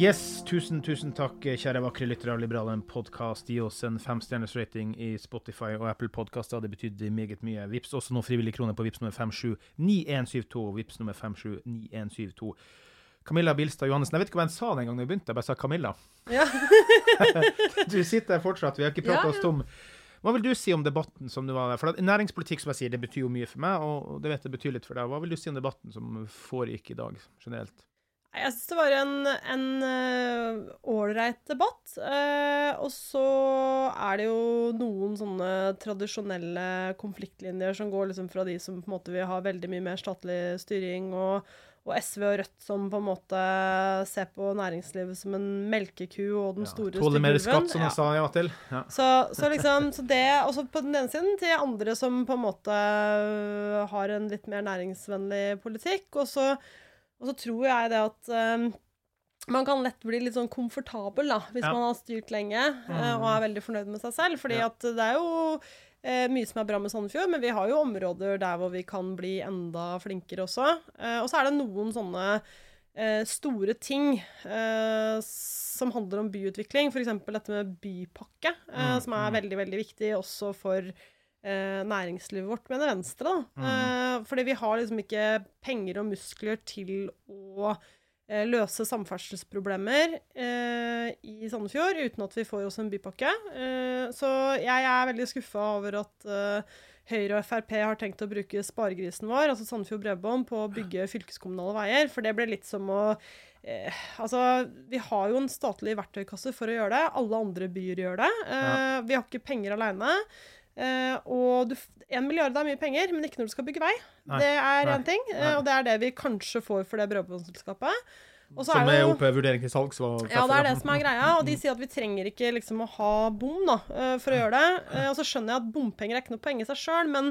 S1: Yes, tusen, tusen takk, kjære vakre lyttere av Liberalen podkast. Gi oss en femstjerners rating i Spotify og Apple Podkaster. Det betydde meget mye. Vips også noen frivillige kroner på Vips nummer 579172. Vips nummer 579172. Camilla Bilstad Johannessen. Jeg vet ikke hva jeg sa den gangen vi begynte, jeg bare sa Camilla.
S2: Ja.
S1: du sitter her fortsatt, vi har ikke prata
S2: Ja,
S1: oss
S2: ja.
S1: tom. Hva vil du si om debatten som du var For at Næringspolitikk som jeg sier, det betyr jo mye for meg, og det vet jeg betyr litt for deg. Hva vil du si om debatten som foregikk i dag, generelt?
S2: Jeg syns det var en eh, ålreit debatt. eh, og så er det jo noen sånne tradisjonelle konfliktlinjer som går liksom fra de som på en måte vil ha veldig mye mer statlig styring, og, og SV og Rødt som på en måte ser på næringslivet som en melkeku og den store
S1: Tåle mer skatt, som
S2: Ja.
S1: sa ja til. Ja.
S2: Så, så liksom, så det, også på den ene siden til andre som på en måte har en litt mer næringsvennlig politikk. Og så, og så tror jeg det at øhm, man kan lett bli litt sånn komfortabel da, hvis
S3: Ja.
S2: man har styrt lenge øh, og er veldig fornøyd med seg selv. fordi
S3: Ja.
S2: at det er jo eh, mye som er bra med Sandefjord, men vi har jo områder der hvor vi kan bli enda flinkere også. Eh, og så er det noen sånne eh, store ting eh, som handler om byutvikling. F.eks. dette med bypakke, eh,
S3: Mm,
S2: som er
S3: mm.
S2: veldig, veldig viktig også for eh, næringslivet vårt, mener Venstre. da.
S3: Mm.
S2: Eh, fordi vi har liksom ikke penger og muskler til å eh, løse samferdselsproblemer eh, i Sandefjord uten at vi får oss en bypakke. Eh, så jeg er veldig skuffa over at eh, Høyre og Frp har tenkt å bruke sparegrisen vår, altså Sandefjord Bredbånd, på å bygge fylkeskommunale veier. For det ble litt som å eh, Altså, vi har jo en statlig verktøykasse for å gjøre det. Alle andre byer gjør det. Eh, Vi har ikke penger aleine. Eh, og én milliard er mye penger, men ikke når du skal bygge vei.
S1: Nei.
S2: Det er én ting, eh,
S1: Nei.
S2: og det er det vi kanskje får for det bredbåndsselskapet.
S1: Som er oppe vurdering til salgs. var
S2: ja, det er det som er greia. Og de sier at vi trenger ikke liksom å ha bom da, eh, for å gjøre det. Og så skjønner jeg at bompenger er ikke noe poeng i seg sjøl, men,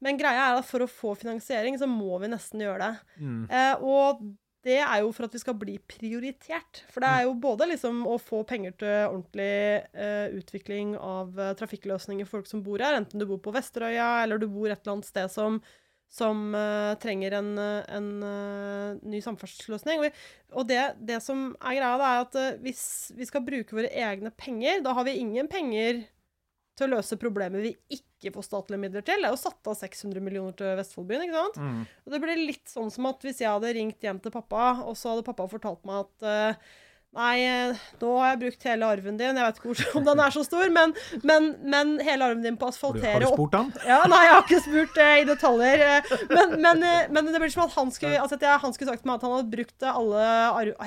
S2: men greia er at for å få finansiering, så må vi nesten gjøre det.
S3: Mm.
S2: Eh, og det er jo for at vi skal bli prioritert. For det er jo både liksom å få penger til ordentlig eh, utvikling av eh, trafikkløsninger for folk som bor her, enten du bor på Vesterøya eller du bor et eller annet sted som, som eh, trenger en, eh, en eh, ny samferdselsløsning. Og, og det, det som er greia, det er at eh, hvis vi skal bruke våre egne penger, da har vi ingen penger til å løse problemer vi ikke får statlige midler til. Det er jo satt av 600 millioner til Vestfoldbyen, ikke sant?
S3: Mm.
S2: Og det blir litt sånn som at hvis jeg hadde ringt hjem til pappa, og så hadde pappa fortalt meg at eh, Nei, eh, nå har jeg brukt hele arven din. Jeg vet ikke om den er så stor, men, men, men hele arven din på å asfaltere
S1: har du
S2: opp
S1: spurt han?
S2: ja, nei, jeg har ikke spurt eh, i detaljer. eh, men, men, men det blir som at han skulle, altså jeg, han skulle sagt til meg at han hadde brukt alle,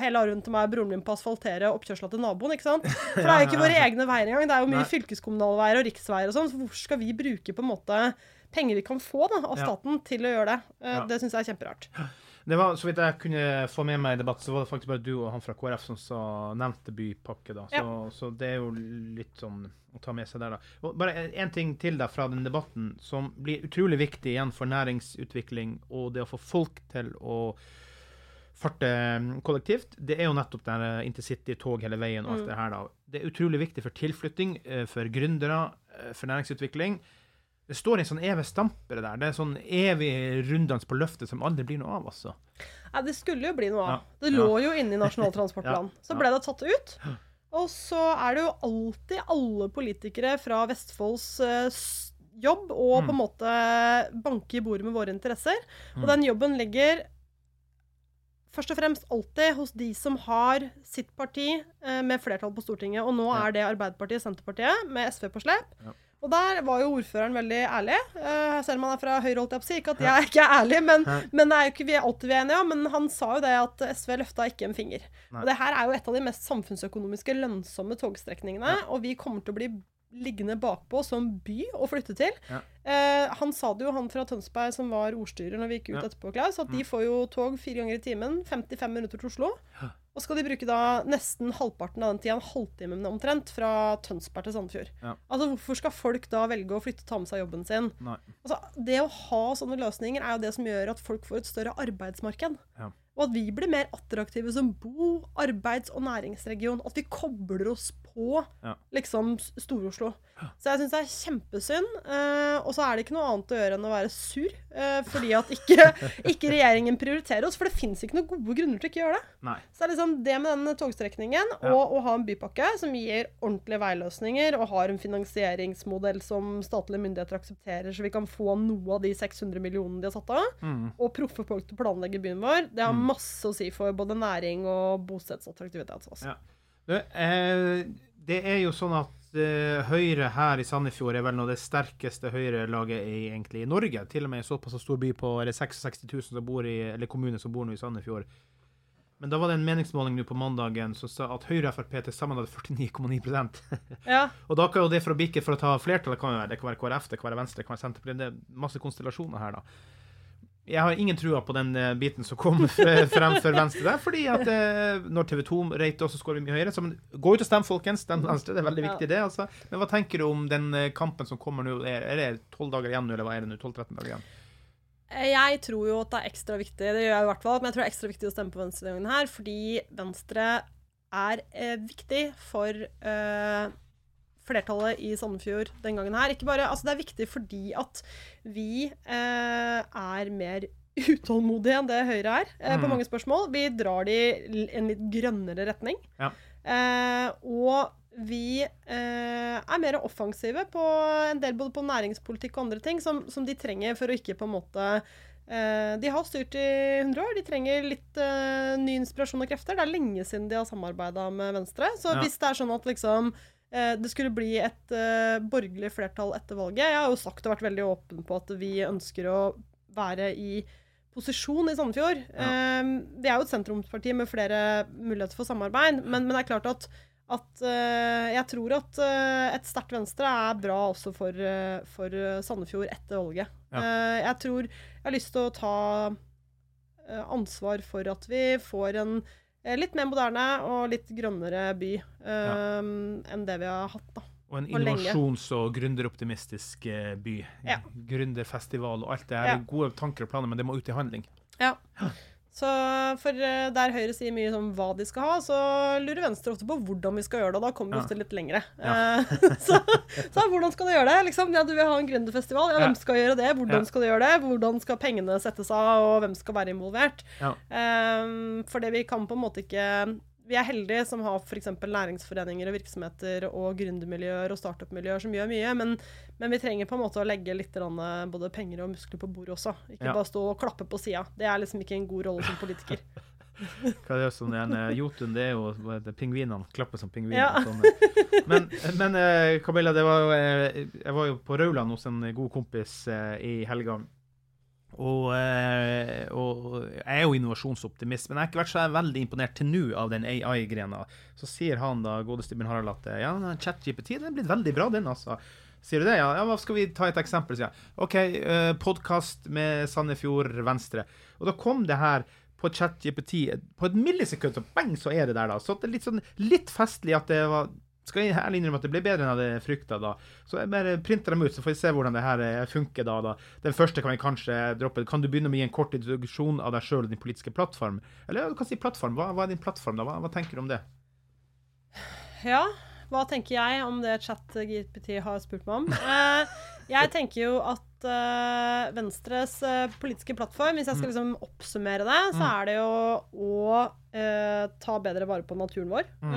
S2: hele arven til meg og broren min på å asfaltere oppkjørsla til naboen. ikke sant? For det er jo ikke våre egne veier engang. Det er jo mye
S3: Nei.
S2: fylkeskommunale veier og riksveier og sånn. Så hvor skal vi bruke på en måte penger vi kan få da, av
S1: Ja.
S2: staten til å gjøre det?
S1: Ja.
S2: Det syns jeg er kjemperart.
S1: Det var, Så vidt jeg kunne få med meg i debatt, så var det faktisk bare du og han fra KrF som sa, nevnte bypakke. da. Så,
S2: Ja.
S1: så det er jo litt sånn å ta med seg der, da. Og bare én ting til da fra den debatten som blir utrolig viktig igjen for næringsutvikling og det å få folk til å farte mm, kollektivt, det er jo nettopp det eh, intercity-tog hele veien og alt
S2: Mm.
S1: det her, da. Det er utrolig viktig for tilflytting, eh, for gründere, eh, for næringsutvikling. Det står en sånn evig stampere der. Det er sånn evig runddans på løftet som aldri blir noe av, altså.
S2: Nei, det skulle jo bli noe av.
S1: Ja.
S2: Det lå jo inne i Nasjonal transportplan.
S1: Ja.
S2: Så ble det tatt ut. Og så er det jo alltid alle politikere fra Vestfolds eh, jobb
S1: Mm.
S2: på en måte banke i bordet med våre interesser. Og
S1: Mm.
S2: den jobben ligger først og fremst alltid hos de som har sitt parti eh, med flertall på Stortinget. Og nå
S1: Ja.
S2: er det Arbeiderpartiet og Senterpartiet med SV på slep.
S1: Ja.
S2: Og der var jo ordføreren veldig ærlig. Uh, selv om han er fra Høyre, holdt jeg på å si. Ikke at jeg ikke er ærlig, men, men det er jo ikke vi alltid vi er enige om. Men han sa jo det at SV løfta ikke en finger.
S1: Nei.
S2: Og det her er jo et av de mest samfunnsøkonomiske lønnsomme togstrekningene. Og vi kommer til å bli liggende bakpå som by å flytte til.
S1: Ja.
S2: Eh, han sa det jo, han fra Tønsberg som var ordstyrer når vi gikk ut
S1: Ja.
S2: etterpå, Klaus, at de
S1: Mm.
S2: får jo tog fire ganger i timen. 55 minutter til Oslo. Og skal de bruke da nesten halvparten av den tida, en halvtime omtrent, fra Tønsberg til Sandefjord.
S1: Ja.
S2: Altså, hvorfor skal folk da velge å flytte og ta med seg jobben sin?
S1: Nei.
S2: Altså, det å ha sånne løsninger er jo det som gjør at folk får et større arbeidsmarked.
S1: Ja.
S2: Og at vi blir mer attraktive som bo-, arbeids- og næringsregion. At vi kobler oss på
S1: Ja.
S2: liksom Stor-Oslo. Så jeg syns det er kjempesynd. Eh, og så er det ikke noe annet å gjøre enn å være sur. eh, fordi at ikke, ikke regjeringen prioriterer oss. For det fins ikke noen gode grunner til ikke å gjøre det.
S1: Nei.
S2: Så det er liksom det med den togstrekningen,
S1: Ja.
S2: og å ha en bypakke som gir ordentlige veiløsninger, og har en finansieringsmodell som statlige myndigheter aksepterer, så vi kan få noe av de 600 millionene de har satt av,
S1: Mm.
S2: og proffe folk til å planlegge byen vår, det har
S1: Mm.
S2: masse å si for både næring og bostedsattraktivitet. Altså.
S1: Ja. Det er jo sånn at eh, Høyre her i Sandefjord er vel noe av det sterkeste Høyre-laget i, egentlig i Norge. Til og med en såpass stor by på er det 66 000 som bor i, eller kommune som bor nå i Sandefjord. Men da var det en meningsmåling nå på mandagen som sa at Høyre og Frp til sammen hadde 49,9%
S2: Ja.
S1: Og da kan jo det for å bikke for å ta flertall, det kan jo være, det kan være KrF, det kan være Venstre, det kan være Senterpartiet, det er masse konstellasjoner her, da. Jeg har ingen trua på den eh, biten som kom frem for Venstre der, fordi at eh, når TV 2 rater, så skårer vi mye høyere. Så gå ut og stem, folkens. Stem Venstre, det er veldig viktig, det. altså. Men hva tenker du om den eh, kampen som kommer nå? Er, det tolv dager igjen nå, eller hva er det nå? 12-13 dager igjen?
S2: Jeg tror jo at det er ekstra viktig, det gjør jeg i hvert fall, men jeg tror det er ekstra viktig å stemme på Venstre denne gangen her, fordi Venstre er viktig for eh, flertallet i Sandefjord den gangen her. Ikke bare, altså Det er viktig fordi at vi eh, er mer utålmodige enn det Høyre er eh, på
S1: Mm.
S2: mange spørsmål. Vi drar de i en litt grønnere retning.
S1: Ja.
S2: Eh, og vi eh, er mer offensive på en del både på næringspolitikk og andre ting som, som de trenger for å ikke på en måte eh, De har styrt i 100 år. De trenger litt uh, ny inspirasjon og krefter. Det er lenge siden de har samarbeida med Venstre. Så
S1: Ja.
S2: hvis det er sånn at liksom det skulle bli et eh, borgerlig flertall etter valget Jeg har jo sagt og vært veldig åpen på at vi ønsker å være i posisjon i Sandefjord. Eh, vi er jo et sentrumsparti med flere muligheter for samarbeid, men, men det er klart at, at eh, jeg tror at eh, et sterkt Venstre er bra også for, eh, for eh, Sandefjord etter valget.
S1: Ja.
S2: Eh, jeg tror jeg har lyst til å ta eh, ansvar for at vi får en eh, litt mer moderne og litt grønnere by ja. enn det vi har hatt. da.
S1: Og en innovasjons- og gründeroptimistisk eh, by.
S2: Ja.
S1: Gründerfestival og alt det her
S2: Ja.
S1: gode tanker og planer, men det må ut i handling.
S2: Ja. Så for eh, der Høyre sier mye om hva de skal ha, så lurer Venstre ofte på hvordan vi skal gjøre det, og da kommer vi ofte litt lengre.
S1: Ja.
S2: Eh, så, så hvordan skal du gjøre det? Liksom, ja, du vil ha en gründerfestival, ja, hvem skal gjøre det? Hvordan skal du gjøre det? Hvordan skal pengene settes av, og hvem skal være involvert?
S1: Ja.
S2: Um, fordi vi kan på en måte ikke Vi er heldige som har f.eks. næringsforeninger og virksomheter og gründermiljøer og startup-miljøer som gjør mye, men, men vi trenger på en måte å legge litt både penger og muskler på bordet også. Ikke
S1: Ja.
S2: bare stå og klappe på sida. Det er liksom ikke en god rolle som politiker.
S1: Hva er det som er eh, Jotun, det er jo det, pingvinene. Klapper som pingviner.
S2: Ja.
S1: sånn. Men, men eh, Camilla, det var jo, eh, jeg var jo på Rauland hos en god kompis eh, i helga. Og, eh, og jeg er jo innovasjonsoptimist, men jeg har ikke vært så veldig imponert til nå av den AI-grena. Så sier han da, godeste Bjørn Harald, at ja, ChatGPT den er blitt veldig bra, den, altså. Sier du det? Ja, ja skal vi ta et eksempel? sier jeg. OK, uh, podkast med Sandefjord Venstre. Og da kom det her på ChatGPT på et millisekund, så bang, så er det der, da. Så det er litt sånn litt festlig at det var skal jeg ærlig innrømme at det ble bedre enn jeg hadde frykta. da. Så jeg bare printer dem ut, så får vi se hvordan det her eh, funker. da. da. Den første kan vi kanskje droppe. Kan du begynne med å gi en kort introduksjon av deg sjøl og din politiske plattform? Eller du kan si plattform. Hva, hva er din plattform, da? Hva, hva tenker du om det?
S2: Ja, hva tenker jeg om det chat-GPT har spurt meg om? Eh, jeg tenker jo at eh, Venstres eh, politiske plattform, hvis jeg skal liksom oppsummere det, så er det jo å ta bedre vare på naturen vår
S3: Mm.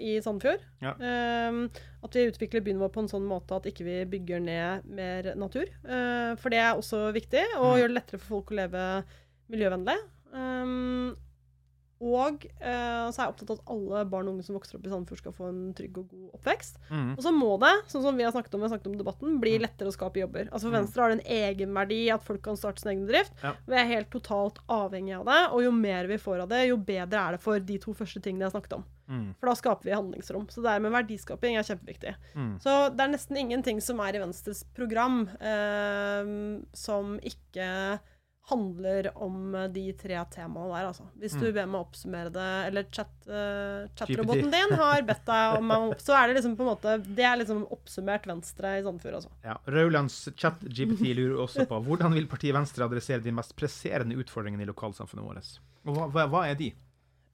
S2: i Sandefjord.
S1: Ja.
S2: At vi utvikler byen vår på en sånn måte at ikke vi bygger ned mer natur. For det er også viktig, og
S3: Mm.
S2: gjør det lettere for folk å leve miljøvennlig. Um, og eh, så er jeg opptatt av at alle barn og unge som vokser opp i Sandefjord, skal få en trygg og god oppvekst.
S3: Mm.
S2: Og så må det, sånn som vi har snakket om, vi har snakket om debatten, bli lettere å skape jobber. Altså For
S3: Mm.
S2: Venstre har det en egenverdi at folk kan starte sin egen bedrift.
S3: Ja.
S2: Vi er helt totalt avhengig av det, og jo mer vi får av det, jo bedre er det for de to første tingene jeg har snakket om.
S1: Mm.
S2: For da skaper vi handlingsrom. Så det med verdiskaping er kjempeviktig.
S1: Mm.
S2: Så det er nesten ingenting som er i Venstres program eh, som ikke handler om de tre temaene der, altså. Hvis du
S3: Mm.
S2: ber meg oppsummere det, eller chat, eh, chatroboten din har bedt deg om å så er det liksom på en måte Det er liksom oppsummert Venstre i Sandefjord, altså.
S1: Ja, Raulands chat-GPT lurer også på hvordan vil partiet Venstre adressere de mest presserende utfordringene i lokalsamfunnet vårt? Og hva, hva, hva er de?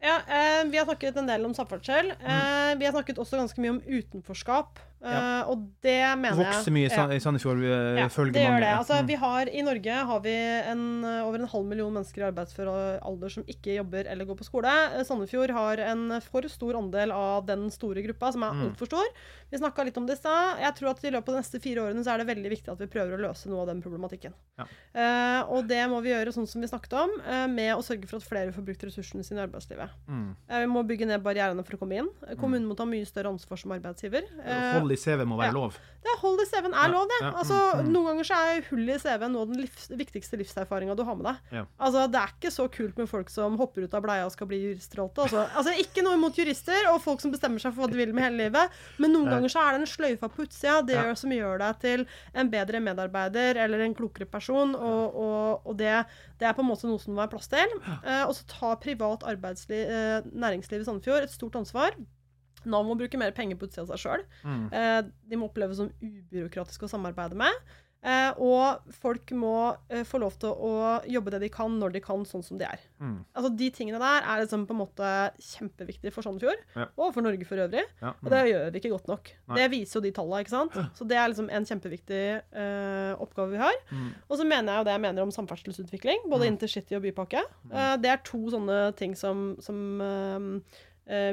S2: Ja, eh, Vi har snakket en del om samferdsel. Eh, vi har snakket også ganske mye om utenforskap.
S1: Ja.
S2: Og det mener jeg
S1: Vokser mye i i Sandefjord, eh,
S2: Ja,
S1: følger
S2: det gjør
S1: mange.
S2: det. Altså,
S1: Mm.
S2: vi har, I Norge har vi en, eh, over en halv million mennesker i arbeidsfør alder som ikke jobber eller går på skole. Sandefjord har en for stor andel av den store gruppa, som er
S3: Mm.
S2: altfor stor. Vi snakka litt om det i stad. Jeg tror at i løpet av de neste fire årene så er det veldig viktig at vi prøver å løse noe av den problematikken.
S1: Ja.
S2: Uh, og det må vi gjøre sånn som vi snakket om, uh, med å sørge for at flere får brukt ressursene sine i arbeidslivet.
S1: Mm.
S2: Vi må bygge ned barrierene for å komme inn. Kommunen må ta mye større ansvar som arbeidsgiver.
S1: Uh, i CV må være
S2: ja.
S1: lov.
S2: det Hold i CV-en er lov, det.
S1: ja, mm,
S2: altså,
S1: mm.
S2: Noen ganger så er hull i CV-en av den livs, viktigste livserfaringa du har med deg.
S1: Ja.
S2: Altså, Det er ikke så kult med folk som hopper ut av bleia og skal bli jurister. Altså. altså, Ikke noe imot jurister og folk som bestemmer seg for hva de vil med hele livet, men noen ganger så er det en sløyfa på utsida det
S3: Ja.
S2: som gjør deg til en bedre medarbeider eller en klokere person, og, og, og det, det er på en måte noe som må være plass til. Eh, og så tar privat arbeidsliv, eh, næringsliv i Sandefjord et stort ansvar. Nav må bruke mer penger på utsida av seg sjøl.
S3: Mm.
S2: Eh, de må oppleves som ubyråkratiske å samarbeide med. Eh, og folk må eh, få lov til å jobbe det de kan, når de kan, sånn som de er.
S1: Mm.
S2: Altså De tingene der er liksom på en måte kjempeviktige for Sandefjord,
S3: Ja.
S2: og for Norge for øvrig.
S3: Ja.
S2: Og det gjør vi ikke godt nok.
S3: Nei.
S2: Det viser jo de tallene, ikke sant. Så det er liksom en kjempeviktig eh, oppgave vi har.
S3: Mm.
S2: Og så mener jeg jo det jeg mener om samferdselsutvikling, både
S3: Mm.
S2: intercity og bypakke. Eh, det er to sånne ting som, som eh,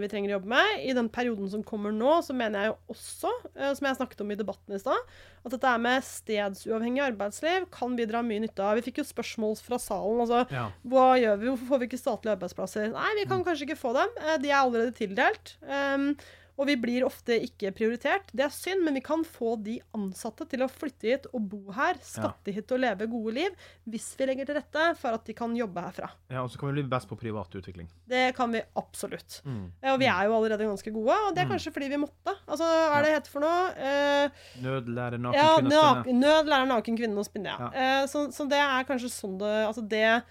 S2: vi trenger å jobbe med. I den perioden som kommer nå, så mener jeg jo også, eh, som jeg snakket om i debatten i stad, at dette med stedsuavhengig arbeidsliv kan vi dra mye nytte av. Vi fikk jo spørsmål fra salen. altså,
S1: Ja.
S2: Hva gjør vi? Hvorfor får vi ikke statlige arbeidsplasser? Nei, vi kan kanskje ikke få dem. Eh, De er allerede tildelt. Og vi blir ofte ikke prioritert. Det er synd, men vi kan få de ansatte til å flytte hit og bo her, skatte hit og leve gode liv, hvis vi legger til rette for at de kan jobbe herfra.
S1: Ja, og så kan vi bli best på privat utvikling.
S2: Det kan vi absolutt.
S1: Mm.
S2: Ja, Og vi er jo allerede ganske gode, og det er
S1: Mm.
S2: kanskje fordi vi måtte. Altså, hva er det heter for noe? Eh,
S1: Nødlære, naken
S2: ja,
S1: kvinne
S2: å
S1: spinne.
S2: nød lærer naken kvinne å spinne, ja.
S1: Ja.
S2: Eh, så, så det er kanskje sånn det Altså det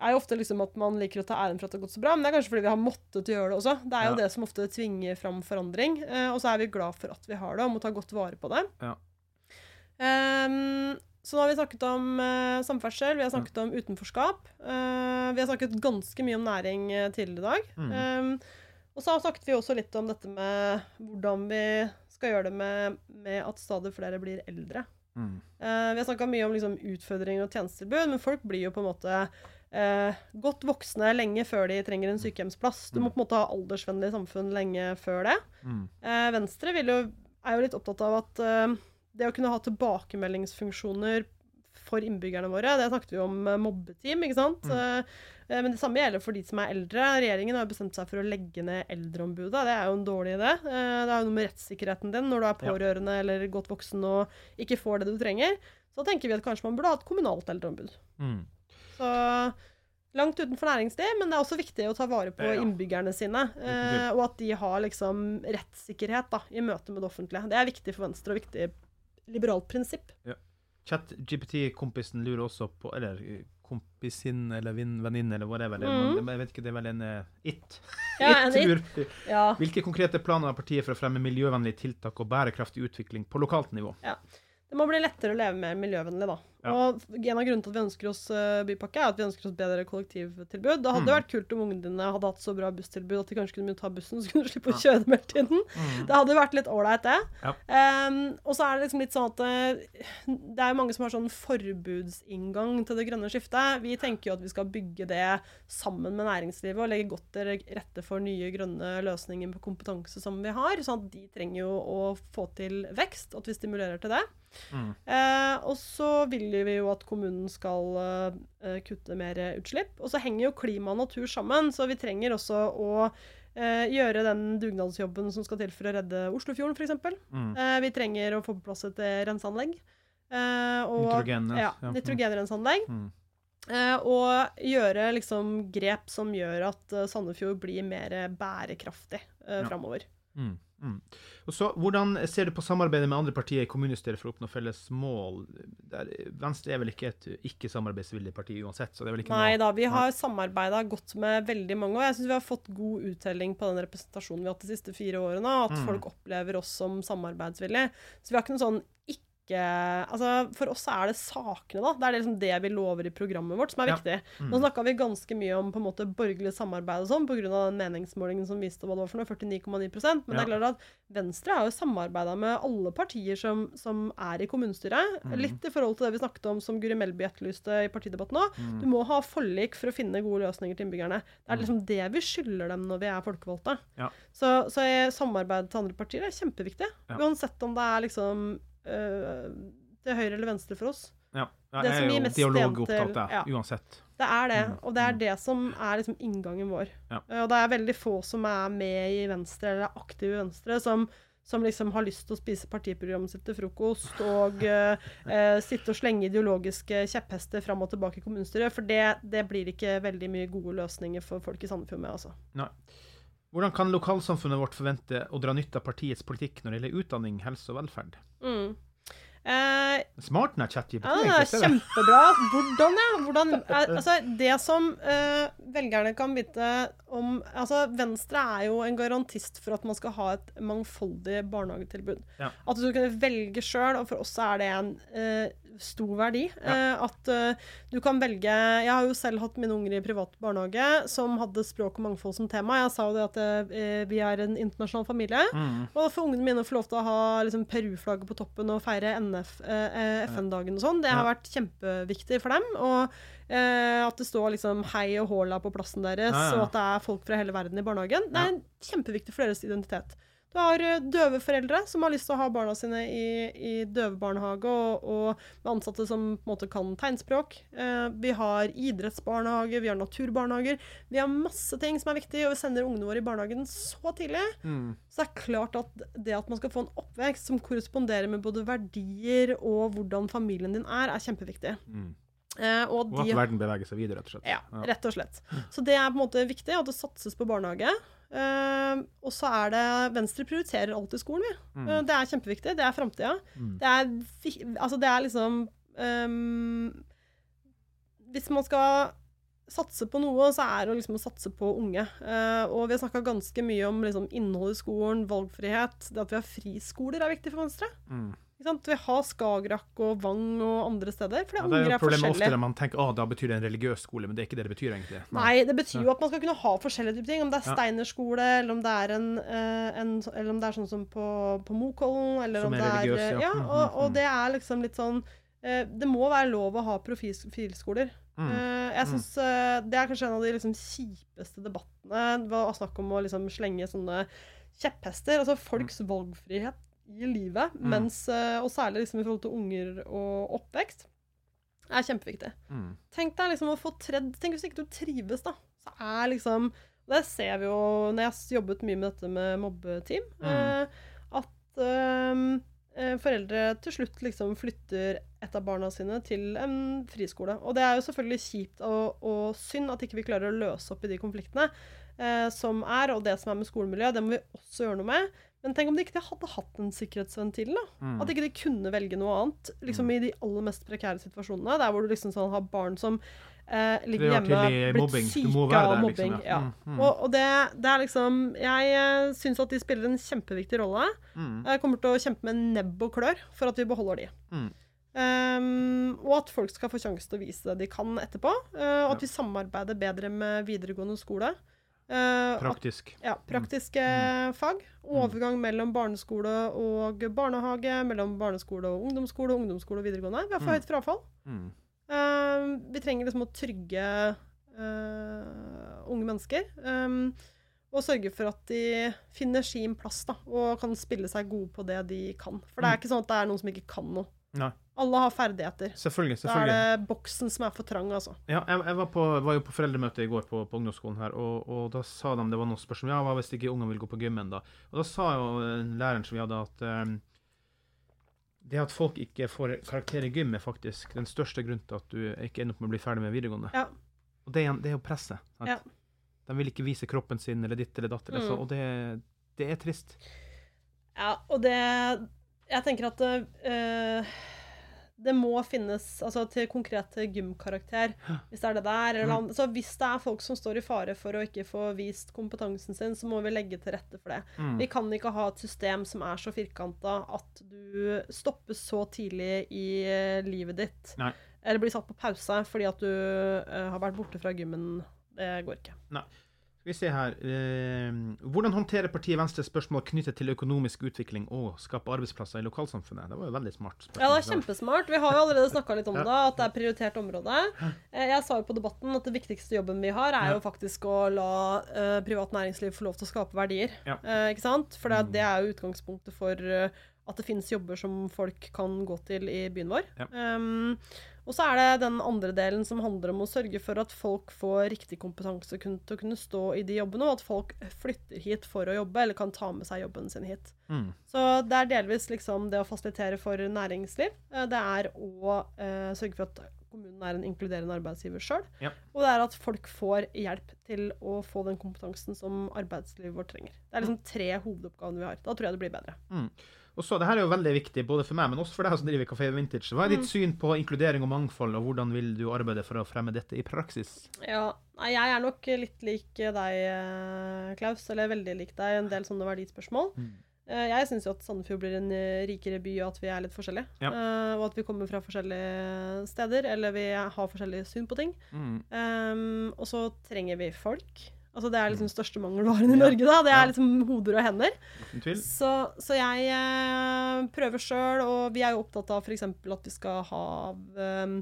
S2: er jo ofte liksom at man liker å ta æren for at det har gått så bra, men det er kanskje fordi vi har måttet gjøre det også. Det er jo
S1: Ja.
S2: det som ofte tvinger fram forandring, eh, og så er vi glad for at vi har det, og må ta godt vare på det.
S1: Ja.
S2: Um, så nå har vi snakket om uh, samferdsel, vi har snakket om utenforskap. Uh, vi har snakket ganske mye om næring uh, tidligere i dag.
S3: Mm.
S2: Um, og så snakket vi også litt om dette med hvordan vi skal gjøre det med, med at stadig flere blir eldre.
S1: Mm.
S2: Vi har snakka mye om liksom, utfordringer og tjenestetilbud, men folk blir jo på en måte eh, godt voksne lenge før de trenger en sykehjemsplass. Du må på en måte ha aldersvennlig samfunn lenge før det.
S1: Mm.
S2: Eh, Venstre vil jo, er jo litt opptatt av at eh, det å kunne ha tilbakemeldingsfunksjoner for innbyggerne våre, det snakket vi om eh, mobbeteam, ikke sant? Mm. eh, men det samme gjelder for de som er eldre. Regjeringen har bestemt seg for å legge ned Eldreombudet. Det er jo en dårlig idé. Eh, det er jo noe med rettssikkerheten din når du er pårørende eller godt voksen og ikke får det du trenger. Så tenker vi at kanskje man burde ha et kommunalt eldreombud.
S1: Mm.
S2: Så langt utenfor næringsliv, men det er også viktig å ta vare på
S1: Ja,
S2: innbyggerne sine. Eh, og at de har liksom rettssikkerhet da, i møte med det offentlige. Det er viktig for Venstre og viktig liberalt prinsipp.
S1: Ja. ChatGPT-kompisen lurer også på Eller kompisinn kompisin eller venninne eller whatever. Det,
S2: Mhm.
S1: jeg vet ikke, det er vel en eh, it?
S2: Ja, en it. Ja.
S1: Hvilke konkrete planer har partiet for å fremme miljøvennlige tiltak og bærekraftig utvikling på lokalt nivå?
S2: Ja. Det må bli lettere å leve mer miljøvennlig, da.
S1: Ja.
S2: Og en av grunnene til at vi ønsker oss eh, bypakke, er at vi ønsker oss bedre kollektivtilbud. Det hadde
S1: Mm.
S2: vært kult om ungene hadde hatt så bra busstilbud at de kanskje kunne ta bussen, så kunne du slippe å kjøre dem hele tiden. Det hadde vært litt ålreit, det.
S1: Ja.
S2: Um, og så er det liksom litt sånn at eh, det er mange som har sånn forbudsinngang til det grønne skiftet. Vi tenker jo at vi skal bygge det sammen med næringslivet og legge godt til rette for nye grønne løsninger på kompetanse som vi har. sånn at de trenger jo å få til vekst, og at vi stimulerer til det.
S1: Mm.
S2: Uh, og så vil vi jo at kommunen skal eh, kutte mer utslipp. Og så henger jo klima og natur sammen, så vi trenger også å eh, gjøre den dugnadsjobben som skal til for å redde Oslofjorden, f.eks.
S1: Mm.
S2: Eh, vi trenger å få på plass et eh, renseanlegg. Eh, og,
S1: Nitrogen, ja.
S2: ja.
S1: Ja.
S2: Nitrogenrenseanlegg.
S1: Mm.
S2: Eh, og gjøre liksom grep som gjør at eh, Sandefjord blir mer bærekraftig eh,
S1: Ja.
S2: framover.
S1: Mm. Mm. Og så, Hvordan ser du på samarbeidet med andre partier i kommunestyret for å oppnå felles mål? Der, Venstre er vel ikke et ikke-samarbeidsvillig parti uansett? så det er vel ikke
S2: Nei
S1: noe...
S2: da, vi har samarbeida godt med veldig mange, og jeg syns vi har fått god uttelling på den representasjonen vi har hatt de siste fire årene. At
S1: Mm.
S2: folk opplever oss som samarbeidsvillige. Så vi har ikke noe sånn ikke Altså, For oss er det sakene, da. Det er liksom det vi lover i programmet vårt, som er
S1: Ja.
S2: viktig.
S1: Mm.
S2: Nå snakka vi ganske mye om på en måte borgerlig samarbeid og sånn, pga. den meningsmålingen som viste hva det var for noe, 49,9% Men det er klart at Venstre har jo samarbeida med alle partier som, som er i kommunestyret.
S1: Mm.
S2: Litt i forhold til det vi snakket om som Guri Melby etterlyste i partidebatten nå.
S1: Mm.
S2: Du må ha forlik for å finne gode løsninger til innbyggerne. Det er liksom det vi skylder dem når vi er folkevalgte.
S1: Ja.
S2: Så, så samarbeid til andre partier er kjempeviktig.
S1: Ja.
S2: Uansett om det er liksom til høyre eller venstre for oss.
S1: Ja, ja
S2: Det
S1: jeg
S2: som
S1: er jo
S2: mest
S1: dialogopptatt, jeg,
S2: ja.
S1: uansett.
S2: Det er det,
S1: Mm,
S2: og det er det som er liksom inngangen vår.
S1: Ja.
S2: Eh, Og det er veldig få som er med i Venstre, eller er aktive i Venstre, som, som liksom har lyst til å spise partiprogrammet sitt til frokost og uh, uh, sitte og slenge ideologiske kjepphester fram og tilbake i kommunestyret. For det, det blir ikke veldig mye gode løsninger for folk i Sandefjord med, altså.
S1: Nei. Hvordan kan lokalsamfunnet vårt forvente å dra nytte av partiets politikk når det gjelder utdanning, helse og velferd?
S2: Mm. Eh,
S1: Smart den ChatGPT.
S2: Ja, det kjempebra. Hvordan, ja? Hvordan, eh, altså, det som eh, velgerne kan vite om altså, Venstre er jo en garantist for at man skal ha et mangfoldig barnehagetilbud.
S1: Ja.
S2: At du skal kunne velge sjøl, og for oss er det en eh, stor verdi. Eh, at eh, du kan velge Jeg har jo selv hatt mine unger i privat barnehage som hadde språk og mangfold som tema. Jeg sa jo det at eh, vi er en internasjonal familie.
S1: Mm.
S2: Og får ungene mine få lov til å ha liksom, Peru-flagget på toppen og feire FN-dagen og sånn. Det har
S1: Ja.
S2: vært kjempeviktig for dem. Og eh, at det står liksom hei og håla på plassen deres,
S1: Ja, ja.
S2: og at det er folk fra hele verden i barnehagen. Det
S1: Ja.
S2: er kjempeviktig for deres identitet. Du har eh, døve foreldre som har lyst til å ha barna sine i, i døvebarnehage, og, og ansatte som på en måte kan tegnspråk. Eh, vi har idrettsbarnehage, vi har naturbarnehager. Vi har masse ting som er viktig, og vi sender ungene våre i barnehagen så tidlig.
S1: Mm.
S2: Så det er klart at det at man skal få en oppvekst som korresponderer med både verdier og hvordan familien din er, er kjempeviktig.
S1: Mm.
S2: Eh, og
S1: Og at verden beveger seg videre, rett og slett.
S2: ja, rett og slett. Så det er på en måte viktig, at det satses på barnehage. Eh, og så er det Venstre prioriterer alltid skolen, vi.
S1: Mm.
S2: Uh, det er kjempeviktig. Det er framtida.
S1: Mm.
S2: Det Altså, det er liksom um, Hvis man skal satse på noe, så er det liksom å satse på unge. Uh, og vi har snakka ganske mye om liksom, innhold i skolen, valgfrihet. Det at vi har friskoler er viktig for Venstre.
S1: Mm.
S2: Ikke sant? Vi har Skagerrak og Vang og andre steder. For
S1: det,
S2: Ja,
S1: det er
S2: er
S1: jo problemet ofte når man tenker at da betyr det en religiøs skole, men det er ikke det det betyr egentlig.
S2: Nei, det betyr jo at man skal kunne ha forskjellige typer ting. Om det er
S1: Ja.
S2: Steinerskole, eller om det er, en, eh, en, eller om det er sånn som på, på Mokollen, eller
S1: Som
S2: om
S1: er
S2: det er
S1: religiøs, ja.
S2: ja.
S1: Mhm,
S2: og, og
S1: mhm.
S2: det er liksom litt sånn eh, Det må være lov å ha profilskoler.
S1: Mm.
S2: Eh, jeg
S1: Mm.
S2: synes Det er kanskje en av de liksom kjipeste debattene. Det var snakk om å liksom slenge sånne kjepphester. Altså folks valgfrihet i livet,
S1: Mm.
S2: mens, eh, og særlig liksom i forhold til unger og oppvekst, er kjempeviktig.
S1: Mm.
S2: Tenk deg liksom å få tredd Tenk hvis ikke du trives, da. Så er liksom Det ser vi jo når jeg har jobbet mye med dette med mobbeteam.
S1: Mm.
S2: Eh, at ehm, eh, foreldre til slutt liksom flytter et av barna sine til en friskole. Og det er jo selvfølgelig kjipt og, og synd at ikke vi klarer å løse opp i de konfliktene eh, som er, og det som er med skolemiljøet. Det må vi også gjøre noe med. Men tenk om de ikke hadde hatt den sikkerhetsventilen. da.
S1: Mm.
S2: At ikke de kunne velge noe annet liksom i de aller mest prekære situasjonene. Der hvor du liksom sånn har barn som eh, ligger hjemme, blitt
S1: mobbing.
S2: Syke av mobbing.
S1: liksom, ja.
S2: ja.
S1: Mm, mm.
S2: Og, og det, det er liksom Jeg uh, syns at de spiller en kjempeviktig rolle.
S1: Mm.
S2: Jeg kommer til å kjempe med nebb og klør for at vi beholder de.
S1: Mm.
S2: Um, og at folk skal få sjanse til å vise det de kan etterpå. uh, og at vi samarbeider bedre med videregående skole. At-
S1: Praktisk.
S2: ja, praktiske fag. Overgang mellom barneskole og barnehage, mellom barneskole og ungdomsskole, ungdomsskole og videregående. Vi har for
S1: Mm.
S2: høyt frafall.
S1: Mm.
S2: Eh, vi trenger liksom å trygge eh, unge mennesker. Um, og sørge for at de finner sin plass da, og kan spille seg gode på det de kan. For det er
S1: Mm.
S2: ikke sånn at det er noen som ikke kan noe.
S1: Nei.
S2: Alle har ferdigheter.
S1: Selvfølgelig. selvfølgelig.
S2: Da er det boksen som er for trang, altså.
S1: Ja, jeg, jeg var, på, var jo på foreldremøte i går på, på ungdomsskolen her, og, og da sa de det var noen spørsmål. Ja, hva hvis ikke ungene vil gå på gymmen, da? Og da sa jo eh, læreren som vi hadde, at um, det at folk ikke får karakter i gym, er faktisk den største grunnen til at du ikke ender opp med å bli ferdig med videregående.
S2: Ja.
S1: Og det det er jo presset.
S2: Ja.
S1: De vil ikke vise kroppen sin eller ditt eller datt, eller så,
S2: Mm.
S1: og det, det er trist.
S2: Ja, og det Jeg tenker at eh, det må finnes altså til konkrete gymkarakter, hvis det er det der. Eller,
S1: noe.
S2: så hvis det er folk som står i fare for å ikke få vist kompetansen sin, så må vi legge til rette for det.
S1: Mm.
S2: Vi kan ikke ha et system som er så firkanta at du stoppes så tidlig i eh, livet ditt.
S1: Nei.
S2: Eller blir satt på pause fordi at du uh, har vært borte fra gymmen. Det går ikke.
S1: Nei. Skal vi se her. Eh, hvordan håndterer partiet Venstre spørsmål knyttet til økonomisk utvikling og skape arbeidsplasser i lokalsamfunnet? Det var jo veldig smart spørsmål.
S2: Ja, det er kjempesmart. Vi har jo allerede snakka litt om det, at det er prioritert område. Eh, Jeg sa jo på debatten at det viktigste jobben vi har, er jo faktisk å la eh, privat næringsliv få lov til å skape verdier.
S1: Ja.
S2: Ikke sant? For det, det er jo utgangspunktet for at det finnes jobber som folk kan gå til i byen vår.
S1: Ja.
S2: Um, og så er det den andre delen som handler om å sørge for at folk får riktig kompetanse til å kunne stå i de jobbene, og at folk flytter hit for å jobbe, eller kan ta med seg jobben sin hit.
S1: Mm.
S2: Så det er delvis liksom det å fasilitere for næringsliv. Eh, Det er å eh, sørge for at kommunen er en inkluderende arbeidsgiver sjøl.
S1: Ja.
S2: Og det er at folk får hjelp til å få den kompetansen som arbeidslivet vårt trenger. Det er liksom tre hovedoppgavene vi har. Da tror jeg det blir bedre.
S1: Mm. Og så, det her er jo veldig viktig, både for meg, men også for deg som driver Kafé Vintage. Hva er ditt
S2: Mm.
S1: syn på inkludering og mangfold, og hvordan vil du arbeide for å fremme dette i praksis?
S2: Ja, jeg er nok litt lik deg, eh, Klaus. Eller veldig lik deg en del sånne verdispørsmål. Mm. Jeg syns jo at Sandefjord blir en eh, rikere by, og at vi er litt forskjellige.
S1: Ja.
S2: Eh, og at vi kommer fra forskjellige steder, eller vi har forskjellig syn på ting.
S1: Mm.
S2: Um, og så trenger vi folk. Altså Det er liksom den største mangelvaren i. Norge. da Det er liksom hoder og hender. Så, så jeg eh, prøver sjøl, og vi er jo opptatt av f.eks. at vi skal ha eh,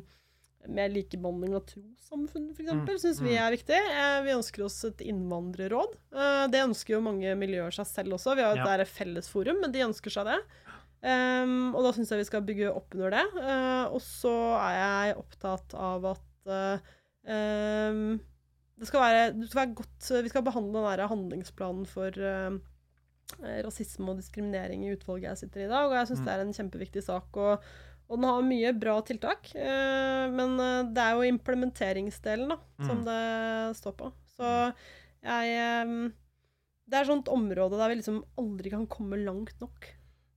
S2: mer likebehandling av trossamfunn, f.eks.
S1: Mm,
S2: Mm. Syns vi
S1: mm.
S2: er viktig. Eh, vi ønsker oss et innvandrerråd. Eh, det ønsker jo mange miljøer seg selv også. Vi har jo
S1: Ja.
S2: et fellesforum, men de ønsker seg det. Um, og da syns jeg vi skal bygge opp under det. Eh, og så er jeg opptatt av at um, skal være, det skal være godt Vi skal behandle den der handlingsplanen for eh, rasisme og diskriminering i utvalget jeg sitter i i dag, og jeg syns
S1: Mm.
S2: det er en kjempeviktig sak. Og, og den har mye bra tiltak, eh, men eh, det er jo implementeringsdelen da, som
S1: Mm.
S2: det står på. Så jeg eh, Det er sånt område der vi liksom aldri kan komme langt nok.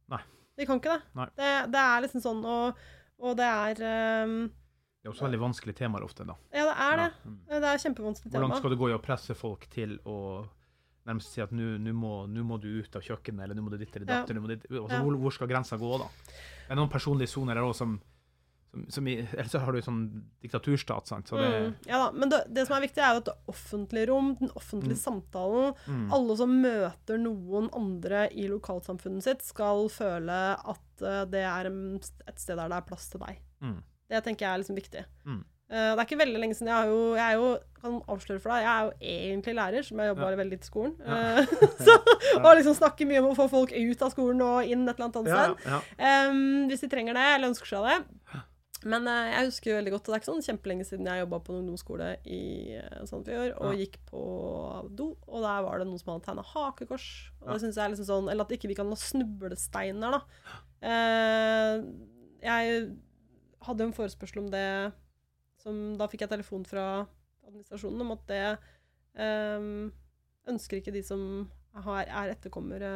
S1: Nei.
S2: Vi kan ikke det. Det, det er liksom sånn, og, og det er eh,
S1: Det er også veldig vanskelige temaer ofte, da.
S2: Ja, det er det.
S1: Ja, mm.
S2: Det er kjempevanskelig
S1: Hvor Hvordan skal du gå i å presse folk til å nærmest si at nå må, må du ut av kjøkkenet, eller nå må du ditt eller
S2: Ja.
S1: datt, ditt altså,
S2: Ja.
S1: hvor, hvor skal grensa gå, da? Det er noen personlige soner der òg som, som, som i, Ellers har du sånn diktaturstat, sant. Så det,
S2: Mm, ja da, Men det, det som er viktig, er jo at det offentlige rom, den offentlige samtalen,
S1: Mm.
S2: alle som møter noen andre i lokalsamfunnet sitt, skal føle at eh, det er et sted der det er plass til deg. Det tenker jeg er liksom viktig.
S1: Mm.
S2: Uh, det er ikke veldig lenge siden jeg har jo, jeg er jo kan avsløre for deg, jeg er jo egentlig lærer, som jeg jobber
S1: Ja.
S2: bare veldig litt i skolen.
S1: Ja.
S2: Uh, så, og liksom snakker mye om å få folk ut av skolen og inn et eller annet annet
S1: Ja,
S2: sted.
S1: ja.
S2: Em, hvis de trenger det, eller ønsker seg det. Men uh, jeg husker jo veldig godt, det er ikke sånn kjempelenge siden jeg jobba på en ungdomsskole i uh, Sandefjord, og
S1: Ja.
S2: gikk på do, og der var det noen som hadde tegna hakekors. Og
S1: Ja.
S2: det synes jeg er liksom sånn Eller at ikke vi kan ha snublesteiner, da. Uh, jeg hadde en forespørsel om det som Da fikk jeg telefon fra administrasjonen om at det um, ønsker ikke de som har, er etterkommere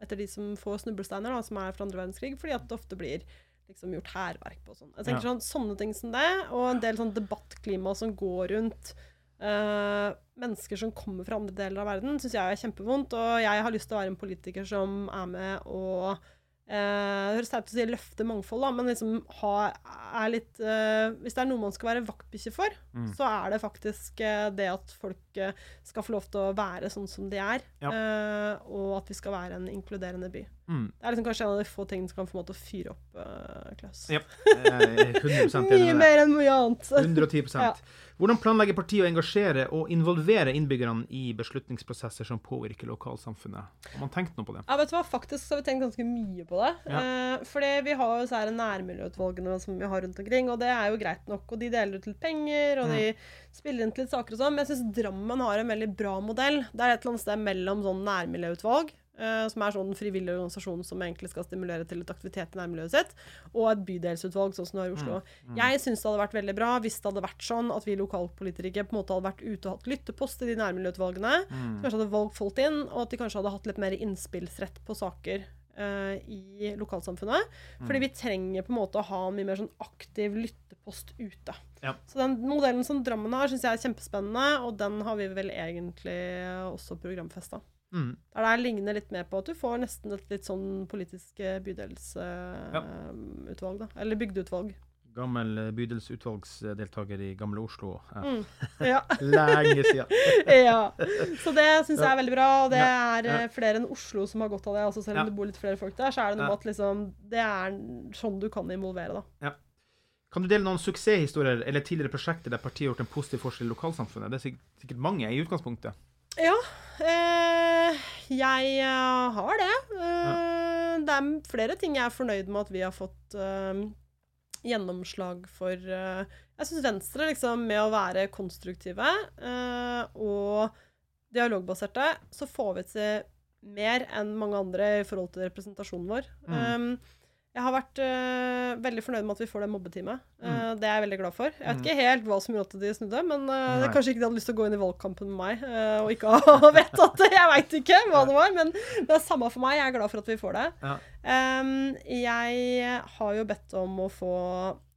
S2: etter de som får snublesteiner, da, som er fra andre verdenskrig, fordi at det ofte blir liksom gjort hærverk på sånn. Jeg tenker
S1: Ja.
S2: sånn, Sånne ting som det, og en del sånn debattklima som går rundt uh, mennesker som kommer fra andre deler av verden, syns jeg er kjempevondt. Og jeg har lyst til å være en politiker som er med og Det høres teit ut å si løfte mangfold, da, men liksom ha, er litt uh, Hvis det er noe man skal være vaktbikkje for,
S1: Mm.
S2: så er det faktisk uh, det at folk uh, skal få lov til å være sånn som de er.
S1: Ja.
S2: eh, og at vi skal være en inkluderende by.
S1: Mm.
S2: Det er liksom kanskje en av de få tingene som kan få meg til å fyre opp uh, Klaus.
S1: Ja, jeg 100 enig
S2: Mye mer enn mye annet.
S1: 110
S2: Ja.
S1: Hvordan planlegger partiet å engasjere og involvere innbyggerne i beslutningsprosesser som påvirker lokalsamfunnet? Har man tenkt noe på det?
S2: Ja, vet du hva? Faktisk så har vi tenkt ganske mye på det.
S1: Ja.
S2: Eh, fordi vi har jo disse nærmiljøutvalgene som vi har rundt omkring, og det er jo greit nok. Og de deler ut litt penger, og
S1: Mm.
S2: de spiller inn til litt saker og sånn. Men jeg syns Drammen har en veldig bra modell. Det er et eller annet sted mellom sånn nærmiljøutvalg, som er sånn frivillig organisasjon som egentlig skal stimulere til litt aktivitet i nærmiljøet sitt, og et bydelsutvalg, sånn som du har i Oslo.
S1: Mm.
S2: Jeg syns det hadde vært veldig bra hvis det hadde vært sånn at vi lokalpolitikere på en måte hadde vært ute og hatt lyttepost i de nærmiljøutvalgene.
S1: Mm.
S2: Kanskje hadde valgt folk inn, og at de kanskje hadde hatt litt mer innspillsrett på saker Uh, i lokalsamfunnet. Fordi
S1: Mm.
S2: vi trenger på en måte å ha en mye mer sånn aktiv lyttepost ute.
S1: Ja.
S2: Så den modellen som Drammen har, syns jeg er kjempespennende, og den har vi vel egentlig også programfesta.
S1: Mm.
S2: Der det ligner litt mer på at du får nesten et litt sånn politisk eh, bydelsutvalg, da. Eller bygdeutvalg.
S1: Gammel eh, bydelsutvalgsdeltaker i Gamle Oslo. Ja.
S2: Mm. Ja.
S1: Lenge siden.
S2: ja. Så det syns jeg er veldig bra, og det er eh, flere enn Oslo som har godt av det. Altså selv om det bor litt flere folk der, så er det noe med at liksom, det er sånn du kan involvere, da.
S1: Ja. Kan du dele noen suksesshistorier eller tidligere prosjekter der partiet har gjort en positiv forskjell i lokalsamfunnet? Det er sikkert mange i utgangspunktet.
S2: Ja, eh, jeg eh, har det. Eh, Det er flere ting jeg er fornøyd med at vi har fått eh, gjennomslag for. eh, jeg syns Venstre, liksom, med å være konstruktive eh, og dialogbaserte, så får vi til mer enn mange andre i forhold til representasjonen vår.
S1: Mm.
S2: Um, jeg har vært eh, veldig fornøyd med at vi får det mobbeteamet. Eh, det er jeg veldig glad for. Jeg vet
S1: Mm.
S2: ikke helt hva som gjorde at de snudde, men uh, det er kanskje ikke de hadde lyst til å gå inn i valgkampen med meg uh, og ikke ha vedtatt det. Jeg veit ikke hva det var, men det er samme for meg. Jeg er glad for at vi får det.
S1: Ja.
S2: Um, jeg har jo bedt om å få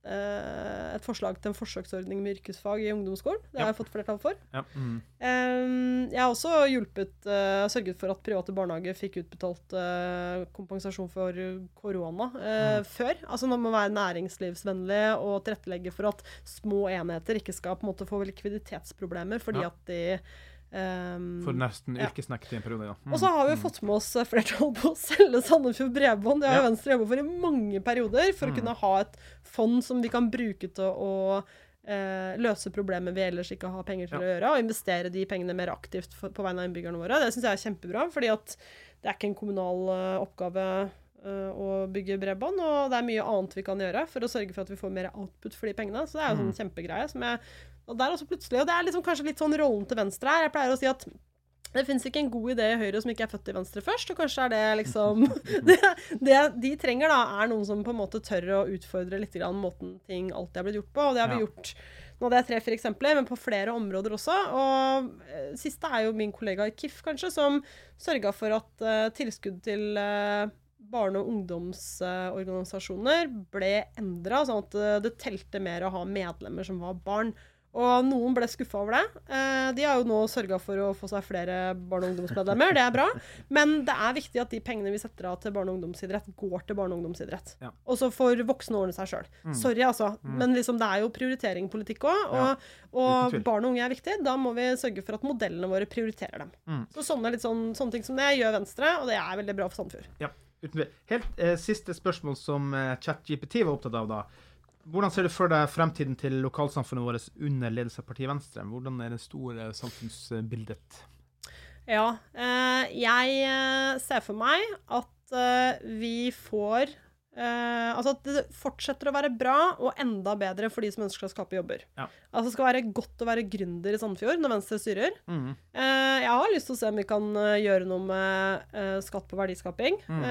S2: et forslag til en forsøksordning med yrkesfag i ungdomsskolen. Det har
S1: Ja.
S2: jeg fått flertall for.
S1: Ja. Mm.
S2: Um, jeg har også hjulpet, eh, sørget for at private barnehager fikk utbetalt eh, kompensasjon for korona eh,
S1: Mm.
S2: før. Altså Nå må man være næringslivsvennlig og tilrettelegge for at små enheter ikke skal på en måte få likviditetsproblemer fordi
S1: Ja.
S2: at de um,
S1: For nesten
S2: ja.
S1: yrkesnekt i en periode, ja. Mm.
S2: og så har vi fått med oss flertall på å selge Sandefjord Bredbånd. Det har
S1: Ja.
S2: Venstre jobba for i mange perioder, for
S1: Mm.
S2: å kunne ha et fond som vi kan bruke til å eh, løse problemer vi ellers ikke har penger til å gjøre, og investere de pengene mer aktivt for, på vegne av innbyggerne våre. Det syns jeg er kjempebra, fordi at det er ikke en kommunal uh, oppgave uh, å bygge bredbånd, og det er mye annet vi kan gjøre for å sørge for at vi får mer output for de pengene. Så det er jo
S1: Mm.
S2: sånn kjempegreie som jeg Og der også plutselig Og det er liksom kanskje litt sånn rollen til Venstre her. Jeg pleier å si at det fins ikke en god idé i Høyre som ikke er født i Venstre først, og kanskje er det liksom det, det de trenger, da, er noen som på en måte tør å utfordre litt grann måten ting alltid har blitt gjort på, og det har vi
S1: Ja.
S2: gjort nå hadde jeg tre-fire eksempler, men på flere områder også. Og eh, siste er jo min kollega i KIF, kanskje, som sørga for at eh, tilskudd til eh, barne- og ungdomsorganisasjoner ble endra, sånn at det telte mer å ha medlemmer som var barn. Og noen ble skuffa over det. Eh, de har jo nå sørga for å få seg flere barne- og ungdomsmedlemmer, det er bra. Men det er viktig at de pengene vi setter av til barne- og ungdomsidrett, går til barne- og ungdomsidrett.
S1: Ja.
S2: Og så får voksne ordne seg sjøl.
S1: Mm.
S2: Sorry, altså.
S1: Mm.
S2: Men liksom, det er jo prioriteringpolitikk òg. Og, og barn og unge er viktig. Da må vi sørge for at modellene våre prioriterer dem.
S1: Mm.
S2: Så sånne, sånn, sånne ting som det gjør Venstre, og det er veldig bra for Sandefjord.
S1: Ja. Helt eh, siste spørsmål som eh, ChatGPT var opptatt av da. Hvordan ser du for deg fremtiden til lokalsamfunnet vårt under ledelse av partiet Venstre? Hvordan er det store samfunnsbildet?
S2: Ja. Eh, jeg eh, ser for meg at eh, vi får eh, Altså at det fortsetter å være bra og enda bedre for de som ønsker å skape jobber.
S1: Ja.
S2: Altså det skal være godt å være gründer i Sandefjord når Venstre styrer.
S1: Mm.
S2: Uh, jeg har lyst til å se om vi kan eh, gjøre noe med uh, skatt på verdiskaping.
S1: Mm.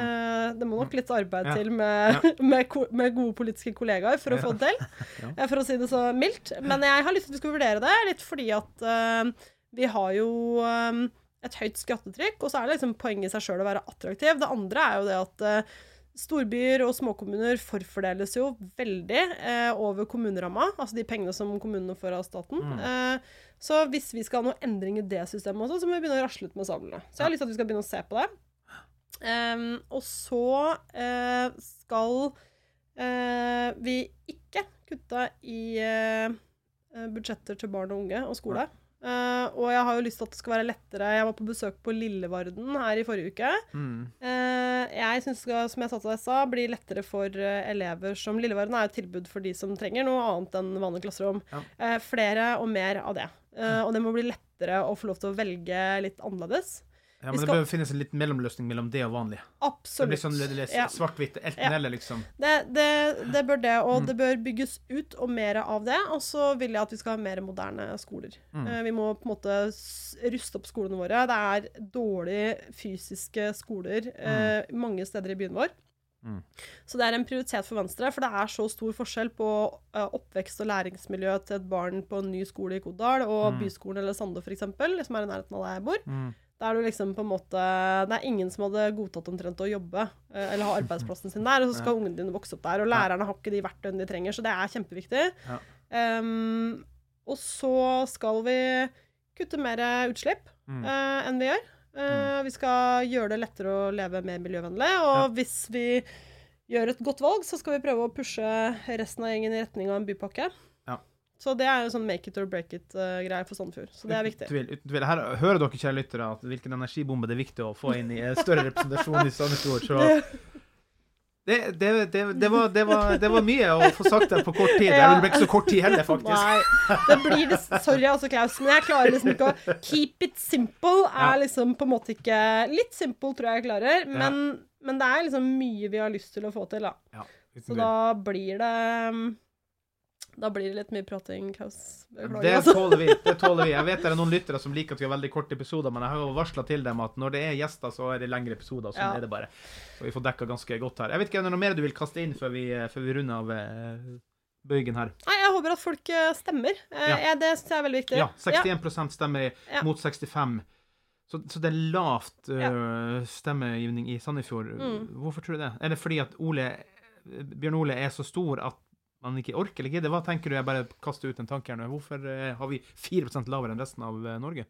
S2: Det må nok litt arbeid
S1: Ja.
S2: til med, med, med gode politiske kollegaer for å
S1: Ja.
S2: få det til.
S1: Ja.
S2: For å si det så mildt. Men jeg har lyst til at vi skal vurdere det, litt fordi at vi har jo et høyt skattetrykk, og så er det liksom poenget i seg sjøl å være attraktiv. Det andre er jo det at Storbyer og småkommuner forfordeles jo veldig eh, over kommuneramma, altså de pengene som kommunene får av staten.
S3: Mm.
S2: Eh, så hvis vi skal ha noe endring i det systemet også, så må vi begynne å rasle ut med sablene. Så jeg har lyst til at vi skal begynne å se på det. Um, og så eh, skal eh, vi ikke kutte i eh, budsjetter til barn og unge og skole. Eh, og jeg har jo lyst til at det skal være lettere Jeg var på besøk på Lillevarden her i forrige uke.
S1: Mm.
S2: Uh, jeg syns det skal, som jeg sa til deg sa, bli lettere for uh, elever som Lillevarden er et tilbud for de som trenger noe annet enn vanlig klasserom.
S1: Ja.
S2: Flere og mer av det. Eh, og det må bli lettere å få lov til å velge litt annerledes.
S1: Ja,
S2: Men
S1: men det bør finnes en liten mellomløsning mellom det og vanlig.
S2: Absolutt.
S1: Det blir sånn
S2: Ja.
S1: svart-hvitt,
S2: Ja.
S1: enten-eller, liksom.
S2: Det, det, det bør det, og
S1: Mm.
S2: det bør bygges ut og mer av det. Og så vil jeg at vi skal ha mer moderne skoler.
S1: Mm.
S2: Eh, vi må på en måte ruste opp skolene våre. Det er dårlige fysiske skoler eh, mange steder i byen vår.
S1: Mm.
S2: Så det er en prioritet for Venstre, for det er så stor forskjell på eh, oppvekst og læringsmiljø til et barn på en ny skole i Kodal og
S3: Mm.
S2: Byskolen eller Sande f.eks., som er i nærheten av der jeg bor.
S1: Mm.
S2: Da er du liksom på en måte Det er ingen som hadde godtatt omtrent å jobbe eh, eller ha arbeidsplassen sin der, og så skal ungene dine vokse opp der. Og lærerne har ikke de verktøyene de trenger, så det er kjempeviktig.
S1: Ja.
S2: Um, og så skal vi kutte mer utslipp
S1: Mm.
S2: uh, enn vi gjør. Eh, Vi skal gjøre det lettere å leve mer miljøvennlig, og hvis vi gjør et godt valg, så skal vi prøve å pushe resten av gjengen i retning av en bypakke. Så det er jo sånn make it or break it-greier for Sandefjord. Så det er viktig.
S1: Tvil, tvil. Her hører dere, kjære lyttere, at hvilken energibombe det er viktig å få inn i en større representasjon i Sandefjord. Så det, det, det, var, det, var, det var mye å få sagt det på kort tid.
S2: Ja.
S1: Det ble ikke så kort tid heller, faktisk.
S2: Nei, det blir det Sorry, altså, Klaus, men jeg klarer liksom ikke å Keep it simple er liksom på en måte ikke Litt simple tror jeg jeg klarer, men, men det er liksom mye vi har lyst til å få til, da.
S1: Ja,
S2: Så da blir det Da blir det litt mye prating, Klaus. Beklager,
S1: Det
S2: altså.
S1: tåler vi. det tåler vi. Jeg vet det er noen lyttere som liker at vi har veldig korte episoder, men jeg har jo varsla til dem at når det er gjester, så er det lengre episoder. Sånn
S2: Ja.
S1: er det bare. Og vi får dekka ganske godt her. Jeg vet ikke, Er det noe mer du vil kaste inn før vi, før vi runder av eh, bøygen her?
S2: Nei, jeg håper at folk eh, stemmer. Eh,
S1: Ja.
S2: Det syns jeg er veldig viktig.
S1: Ja, 61 stemmer
S2: Ja.
S1: mot 65. Så, så det er lavt uh, stemmegivning i Sandefjord.
S2: Mm.
S1: Hvorfor tror du det? Er det fordi at Ole, Bjørn Ole er så stor at man ikke orker eller gidder? Hva tenker du? Jeg bare kaster ut en tanke her nå. Hvorfor eh, har vi 4% lavere enn resten av eh, Norge?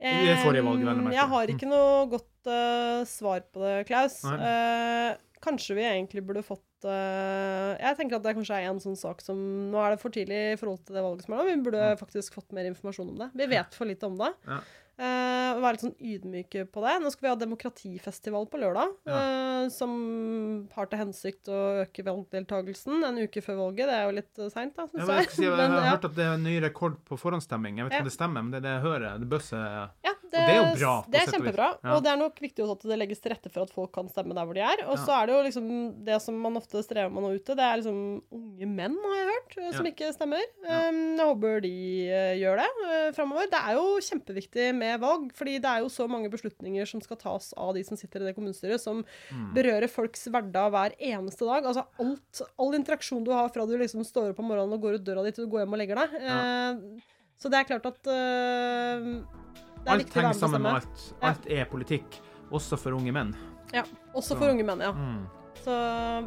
S1: I forrige valget, vel å merke.
S2: Jeg har ikke noe godt uh, svar på det, Klaus. Eh, kanskje vi egentlig burde fått uh, Jeg tenker at det kanskje er en sånn sak som Nå er det for tidlig i forhold til det valget som er nå. Vi burde faktisk fått mer informasjon om det. Vi vet for lite om det.
S1: Ja.
S2: Eh, og være litt sånn ydmyke på det. Nå skal vi ha demokratifestival på lørdag, eh, som har til hensikt å øke valgdeltakelsen en uke før valget. Det er jo litt uh, seint, da,
S1: Jeg,
S2: syns
S1: vet,
S2: jeg.
S1: jeg
S2: Men,
S1: har
S2: ja.
S1: hørt at det er en ny rekord på forhåndsstemming. Jeg vet ikke
S2: Ja.
S1: om det stemmer, men det er det jeg hører. Det bøsser
S2: Ja,
S1: Og det er jo bra,
S2: Det er kjempebra.
S1: Ja.
S2: Og det er nok viktig også at det legges til rette for at folk kan stemme der hvor de er. Og
S1: Ja.
S2: så er det jo liksom det som man ofte strever med nå ute, det er liksom unge menn, har jeg hørt, eh, som
S1: Ja.
S2: ikke stemmer. Um, jeg håper de eh, gjør det uh, framover. Det er jo kjempeviktig med valg, fordi det er jo så mange beslutninger som skal tas av de som sitter i det kommunestyret, som
S3: Mm.
S2: berører folks hverdag hver eneste dag. Altså alt, all interaksjon du har fra du liksom står opp om morgenen og går ut døra di til du går hjem og legger deg.
S1: Ja.
S2: Eh, så det er klart at uh, det
S1: Alt henger sammen med alt. Alt er politikk, også for unge menn.
S2: Ja, også
S1: Så-
S2: for unge menn, ja.
S1: Mm.
S2: Så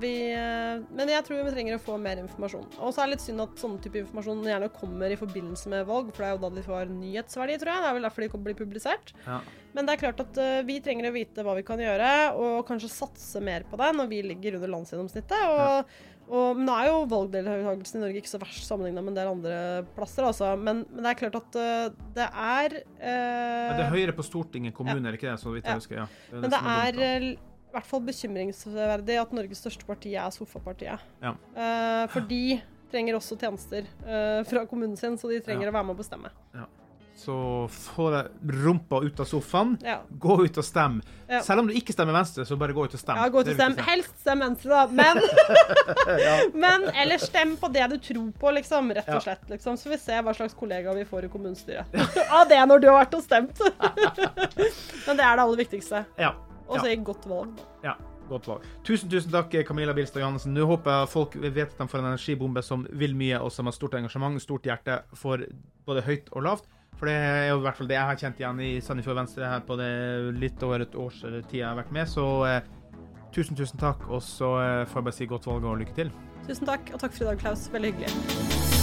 S2: vi eh, Men jeg tror vi trenger å få mer informasjon. Og så er det litt synd at sånne type informasjon gjerne kommer i forbindelse med valg, for det er jo da de får nyhetsverdi, tror jeg. Det er vel derfor de blir publisert.
S1: Ja.
S2: Men det er klart at eh, vi trenger å vite hva vi kan gjøre, og kanskje satse mer på det når vi ligger under landsgjennomsnittet. Og, og men nå er jo valgdeltakelsen i Norge ikke så verst sammenligna med en del andre plasser, altså. Men, men det er klart at eh, det er eh,
S1: Men det er høyere på Stortinget kommune, er det ikke det? Så vidt
S2: Ja.
S1: husker, ja. Det
S2: Men det
S1: dumt,
S2: er. I hvert fall bekymringsverdig at Norges største parti er sofapartiet.
S1: Ja.
S2: Uh, for de trenger også tjenester uh, fra kommunen sin, så de trenger
S1: Ja.
S2: å være med å bestemme.
S1: Ja. Så få rumpa ut av sofaen,
S2: Ja.
S1: gå ut og stem. Selv om du ikke stemmer Venstre, så bare gå ut og stem.
S2: Ja, gå ut
S1: er
S2: stem. Helst stem Venstre, da. Men, men eller stem på det du tror på, liksom. Rett og slett. Liksom. Så vi ser hva slags kollega vi får i kommunestyret. Av det når du har vært og stemt. men det er det aller viktigste.
S1: Ja.
S2: Og så
S1: Ja.
S2: et godt valg. da.
S1: Ja, godt valg. Tusen, tusen takk, Camilla Bilstad Johannessen. Nå håper folk vet at de får en energibombe som vil mye, og som har stort engasjement, stort hjerte for både høyt og lavt. For det er jo i hvert fall det jeg har kjent igjen i Sandefjord Venstre her på det litt over et års tid jeg har vært med. Så eh, tusen, tusen takk. Og så eh, får jeg bare si godt valg og lykke til.
S2: Tusen takk, og takk for i dag, Klaus. Veldig hyggelig.